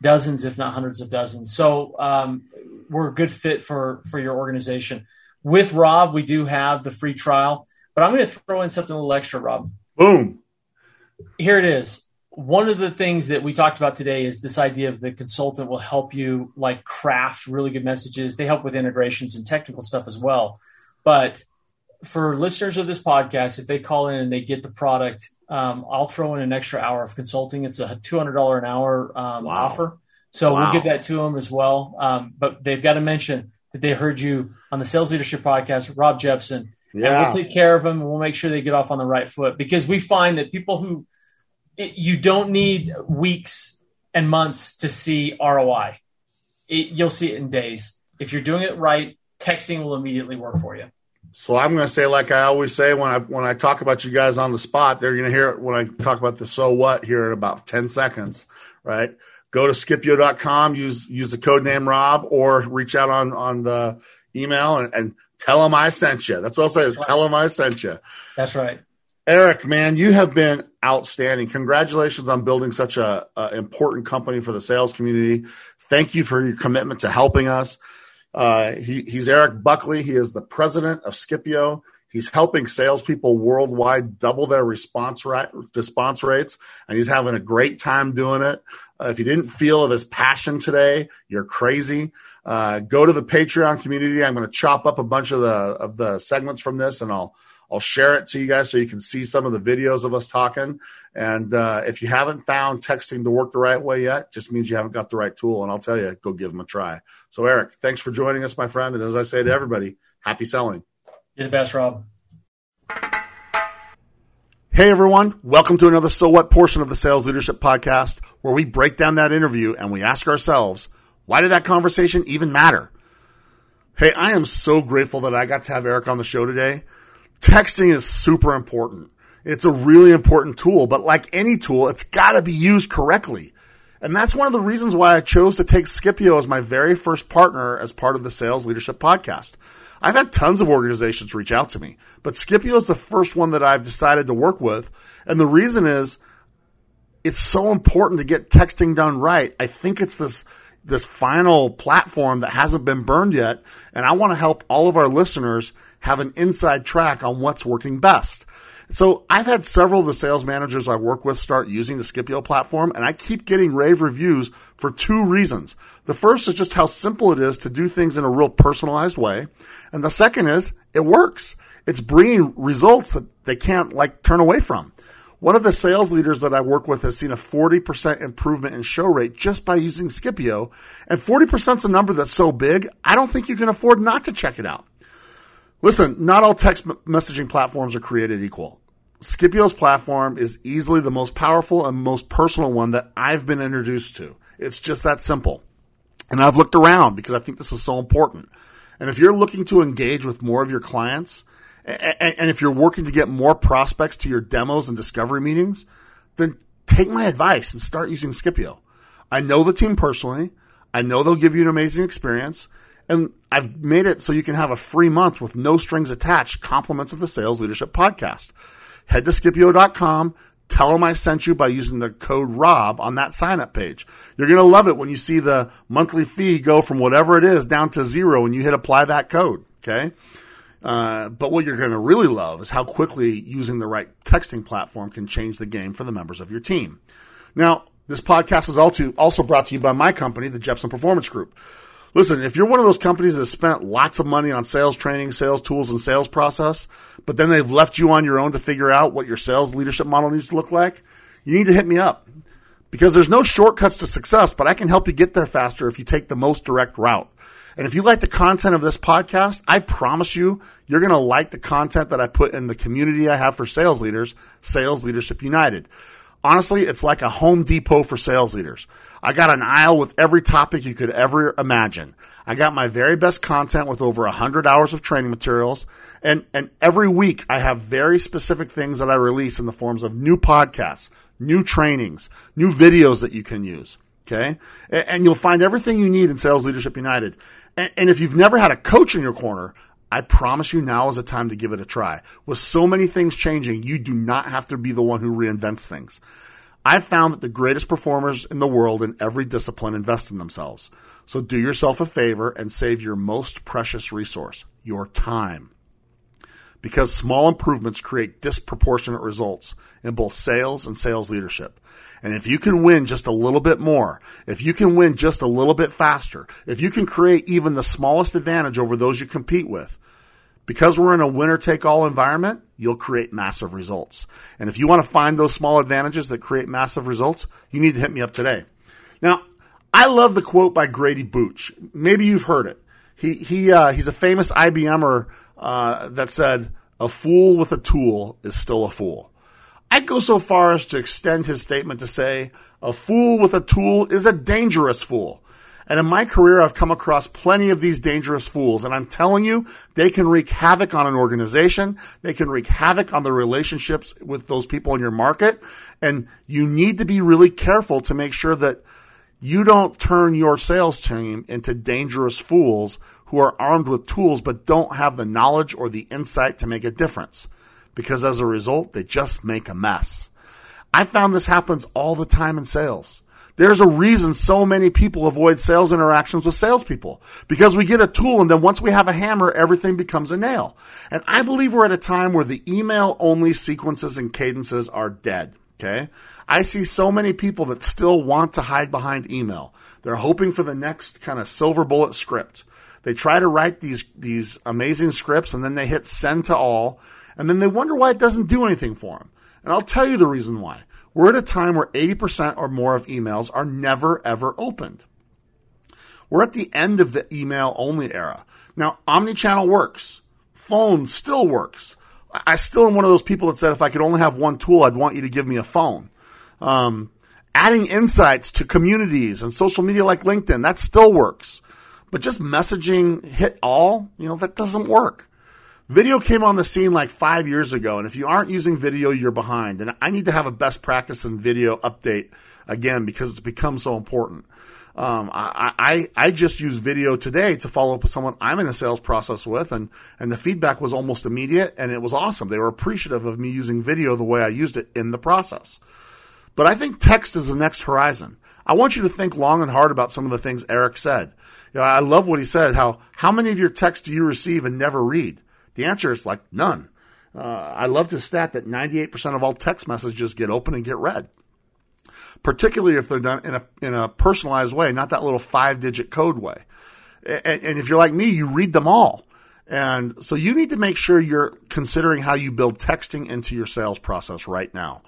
dozens, if not hundreds of dozens. So um, we're a good fit for for your organization. With Rob, we do have the free trial, but I'm going to throw in something a little extra, Rob. Boom. Here it is. One of the things that we talked about today is this idea of the consultant will help you like craft really good messages. They help with integrations and technical stuff as well. But for listeners of this podcast, if they call in and they get the product, um, I'll throw in an extra hour of consulting. It's a two hundred dollar an hour um, wow. offer, so wow. we'll give that to them as well. Um, but they've got to mention that they heard you on the Sales Leadership Podcast, Rob Jepson. Yeah. And we'll take care of them and we'll make sure they get off on the right foot because we find that people who it, you don't need weeks and months to see ROI. It, you'll see it in days. If you're doing it right, texting will immediately work for you. So I'm going to say, like I always say when I when I talk about you guys on the spot, they're going to hear it when I talk about the so what here in about ten seconds, right? Go to Skipio.com, use use the code name Rob, or reach out on on the email and, and tell them I sent you. That's all I'll say is right. tell them I sent you. That's right. Eric, man, you have been outstanding. Congratulations on building such a, a important company for the sales community. Thank you for your commitment to helping us. Uh, he, he's Eric Buckley. He is the president of Skipio. He's helping salespeople worldwide double their response response rates, and he's having a great time doing it. Uh, if you didn't feel of his passion today, you're crazy. Uh, go to the Patreon community. I'm going to chop up a bunch of the of the segments from this, and I'll I'll share it to you guys so you can see some of the videos of us talking. And uh, if you haven't found texting to work the right way yet, just means you haven't got the right tool. And I'll tell you, go give them a try. So, Eric, thanks for joining us, my friend. And as I say to everybody, happy selling. You're the best, Rob. Hey everyone, welcome to another So What portion of the Sales Leadership Podcast, where we break down that interview and we ask ourselves, why did that conversation even matter? Hey, I am so grateful that I got to have Eric on the show today texting is super important. It's a really important tool, but like any tool, it's got to be used correctly. And that's one of the reasons why I chose to take Skipio as my very first partner as part of the Sales Leadership Podcast. I've had tons of organizations reach out to me, but Skipio is the first one that I've decided to work with. And the reason is it's so important to get texting done right. I think it's this this final platform that hasn't been burned yet, and I want to help all of our listeners have an inside track on what's working best. So I've had several of the sales managers I work with start using the Skipio platform and I keep getting rave reviews for two reasons. The first is just how simple it is to do things in a real personalized way. And the second is it works. It's bringing results that they can't like turn away from. One of the sales leaders that I work with has seen a 40% improvement in show rate just by using Skipio. And 40% is a number that's so big, I don't think you can afford not to check it out. Listen, not all text messaging platforms are created equal. Skipio's platform is easily the most powerful and most personal one that I've been introduced to. It's just that simple. And I've looked around because I think this is so important. And if you're looking to engage with more of your clients, and if you're working to get more prospects to your demos and discovery meetings, then take my advice and start using Skipio. I know the team personally. I know they'll give you an amazing experience. And I've made it so you can have a free month with no strings attached, compliments of the Sales Leadership Podcast. Head to Skipio.com, tell them I sent you by using the code ROB on that sign up page. You're going to love it when you see the monthly fee go from whatever it is down to zero when you hit apply that code. Okay. Uh, but what you're going to really love is how quickly using the right texting platform can change the game for the members of your team. Now, this podcast is also brought to you by my company, the Jepson Performance Group. Listen, if you're one of those companies that has spent lots of money on sales training, sales tools, and sales process, but then they've left you on your own to figure out what your sales leadership model needs to look like, you need to hit me up because there's no shortcuts to success, but I can help you get there faster if you take the most direct route. And if you like the content of this podcast, I promise you, you're going to like the content that I put in the community I have for sales leaders, Sales Leadership United. Honestly, it's like a Home Depot for sales leaders. I got an aisle with every topic you could ever imagine. I got my very best content with over 100 hours of training materials. And, and every week I have very specific things that I release in the forms of new podcasts, new trainings, new videos that you can use. Okay. And you'll find everything you need in Sales Leadership United. And if you've never had a coach in your corner, I promise you now is the time to give it a try. With so many things changing, you do not have to be the one who reinvents things. I've found that the greatest performers in the world in every discipline invest in themselves. So do yourself a favor and save your most precious resource, your time. Because small improvements create disproportionate results in both sales and sales leadership. And if you can win just a little bit more, if you can win just a little bit faster, if you can create even the smallest advantage over those you compete with, because we're in a winner take all environment, you'll create massive results. And if you want to find those small advantages that create massive results, you need to hit me up today. Now, I love the quote by Grady Booch. Maybe you've heard it. He, he, uh, he's a famous IBMer uh, that said, a fool with a tool is still a fool. I'd go so far as to extend his statement to say, a fool with a tool is a dangerous fool. And in my career, I've come across plenty of these dangerous fools. And I'm telling you, they can wreak havoc on an organization. They can wreak havoc on the relationships with those people in your market. And you need to be really careful to make sure that you don't turn your sales team into dangerous fools who are armed with tools but don't have the knowledge or the insight to make a difference because as a result, they just make a mess. I found this happens all the time in sales. There's a reason so many people avoid sales interactions with salespeople because we get a tool and then once we have a hammer, everything becomes a nail. And I believe we're at a time where the email only sequences and cadences are dead. Okay. I see so many people that still want to hide behind email. They're hoping for the next kind of silver bullet script. They try to write these, these amazing scripts and then they hit send to all and then they wonder why it doesn't do anything for them. And I'll tell you the reason why. We're at a time where 80% or more of emails are never ever opened. We're at the end of the email only era. Now, omnichannel works. Phone still works. I still am one of those people that said if I could only have one tool, I'd want you to give me a phone. Um, adding insights to communities and social media like LinkedIn, that still works. But just messaging hit all, you know, that doesn't work. Video came on the scene like five years ago, and if you aren't using video, you're behind. And I need to have a best practice in video update again because it's become so important. Um, I, I, I just used video today to follow up with someone I'm in a sales process with, and, and the feedback was almost immediate, and it was awesome. They were appreciative of me using video the way I used it in the process. But I think text is the next horizon. I want you to think long and hard about some of the things Eric said. You know, I love what he said. How how many of your texts do you receive and never read? The answer is like none. Uh, I love the stat that 98% of all text messages get open and get read, particularly if they're done in a, in a personalized way, not that little five digit code way. And, and if you're like me, you read them all. And so you need to make sure you're considering how you build texting into your sales process right now.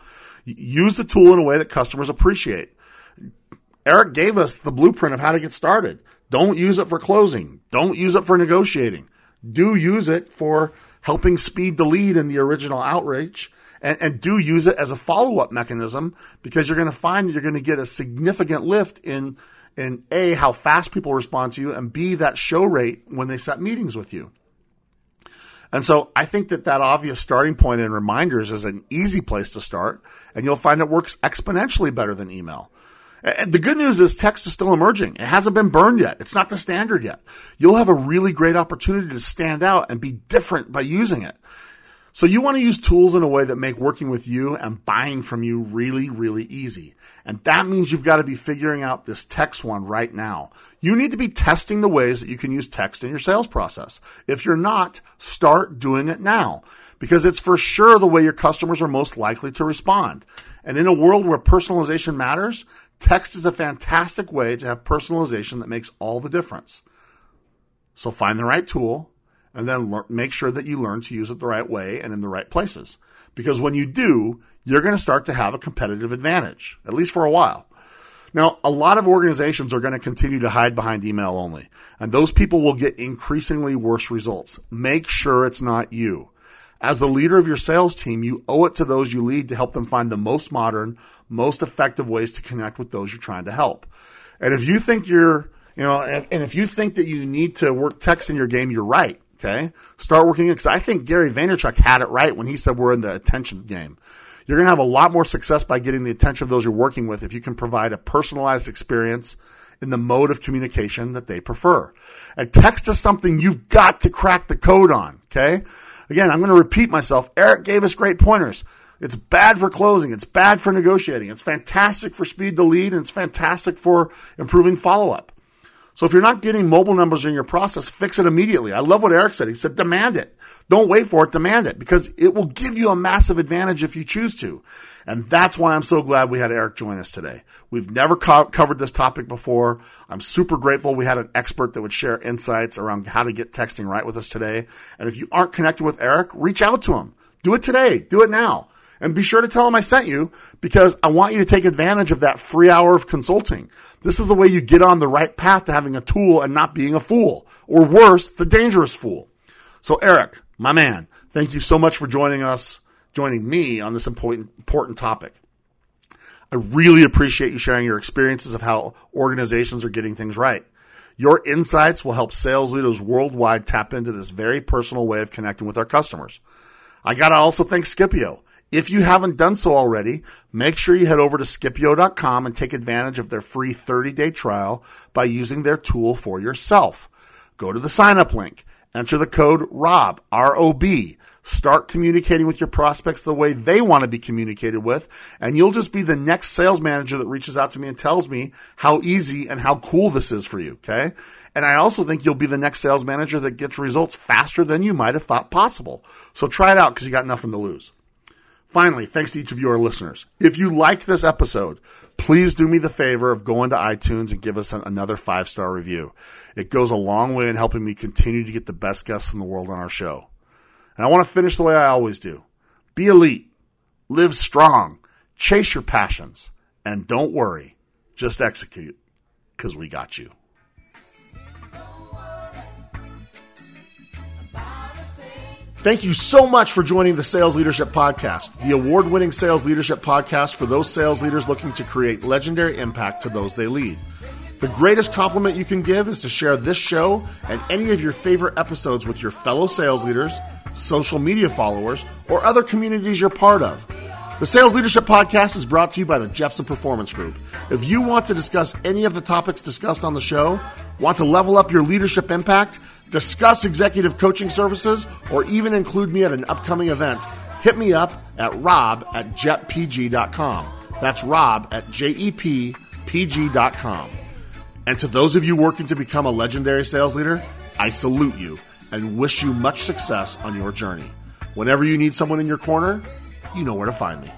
Use the tool in a way that customers appreciate. Eric gave us the blueprint of how to get started. Don't use it for closing. Don't use it for negotiating do use it for helping speed the lead in the original outreach and, and do use it as a follow-up mechanism because you're going to find that you're going to get a significant lift in in a how fast people respond to you and b that show rate when they set meetings with you and so I think that that obvious starting point in reminders is an easy place to start, and you'll find it works exponentially better than email. And the good news is text is still emerging. It hasn't been burned yet. It's not the standard yet. You'll have a really great opportunity to stand out and be different by using it. So you want to use tools in a way that make working with you and buying from you really, really easy. And that means you've got to be figuring out this text one right now. You need to be testing the ways that you can use text in your sales process. If you're not, start doing it now because it's for sure the way your customers are most likely to respond. And in a world where personalization matters, text is a fantastic way to have personalization that makes all the difference. So find the right tool and then le- make sure that you learn to use it the right way and in the right places. Because when you do, you're going to start to have a competitive advantage, at least for a while. Now, a lot of organizations are going to continue to hide behind email only, and those people will get increasingly worse results. Make sure it's not you. As the leader of your sales team, you owe it to those you lead to help them find the most modern, most effective ways to connect with those you're trying to help. And if you think you're, you know, and, and if you think that you need to work text in your game, you're right. Okay. Start working it because I think Gary Vaynerchuk had it right when he said we're in the attention game. You're going to have a lot more success by getting the attention of those you're working with if you can provide a personalized experience in the mode of communication that they prefer. And text is something you've got to crack the code on. Okay. Again, I'm going to repeat myself. Eric gave us great pointers. It's bad for closing. It's bad for negotiating. It's fantastic for speed to lead and it's fantastic for improving follow up. So if you're not getting mobile numbers in your process, fix it immediately. I love what Eric said. He said, demand it. Don't wait for it, demand it because it will give you a massive advantage if you choose to. And that's why I'm so glad we had Eric join us today. We've never co- covered this topic before. I'm super grateful we had an expert that would share insights around how to get texting right with us today. And if you aren't connected with Eric, reach out to him. Do it today. Do it now. And be sure to tell him I sent you because I want you to take advantage of that free hour of consulting. This is the way you get on the right path to having a tool and not being a fool, or worse, the dangerous fool. So, Eric, my man, thank you so much for joining us, joining me on this important, important topic. I really appreciate you sharing your experiences of how organizations are getting things right. Your insights will help sales leaders worldwide tap into this very personal way of connecting with our customers. I got to also thank Skipio. If you haven't done so already, make sure you head over to Skipio.com and take advantage of their free 30 day trial by using their tool for yourself. Go to the sign up link, enter the code ROB, R-O-B, start communicating with your prospects the way they want to be communicated with, and you'll just be the next sales manager that reaches out to me and tells me how easy and how cool this is for you. Okay. And I also think you'll be the next sales manager that gets results faster than you might have thought possible. So try it out because you got nothing to lose. Finally, thanks to each of you, our listeners. If you liked this episode, please do me the favor of going to iTunes and give us an, another five star review. It goes a long way in helping me continue to get the best guests in the world on our show. And I want to finish the way I always do. Be elite, live strong, chase your passions, and don't worry, just execute, because we got you. Thank you so much for joining the Sales Leadership Podcast, the award winning sales leadership podcast for those sales leaders looking to create legendary impact to those they lead. The greatest compliment you can give is to share this show and any of your favorite episodes with your fellow sales leaders, social media followers, or other communities you're part of. The Sales Leadership Podcast is brought to you by the Jepson Performance Group. If you want to discuss any of the topics discussed on the show, want to level up your leadership impact, discuss executive coaching services, or even include me at an upcoming event, hit me up at rob at jetpg.com. That's rob at jepg.com. And to those of you working to become a legendary sales leader, I salute you and wish you much success on your journey. Whenever you need someone in your corner, you know where to find me.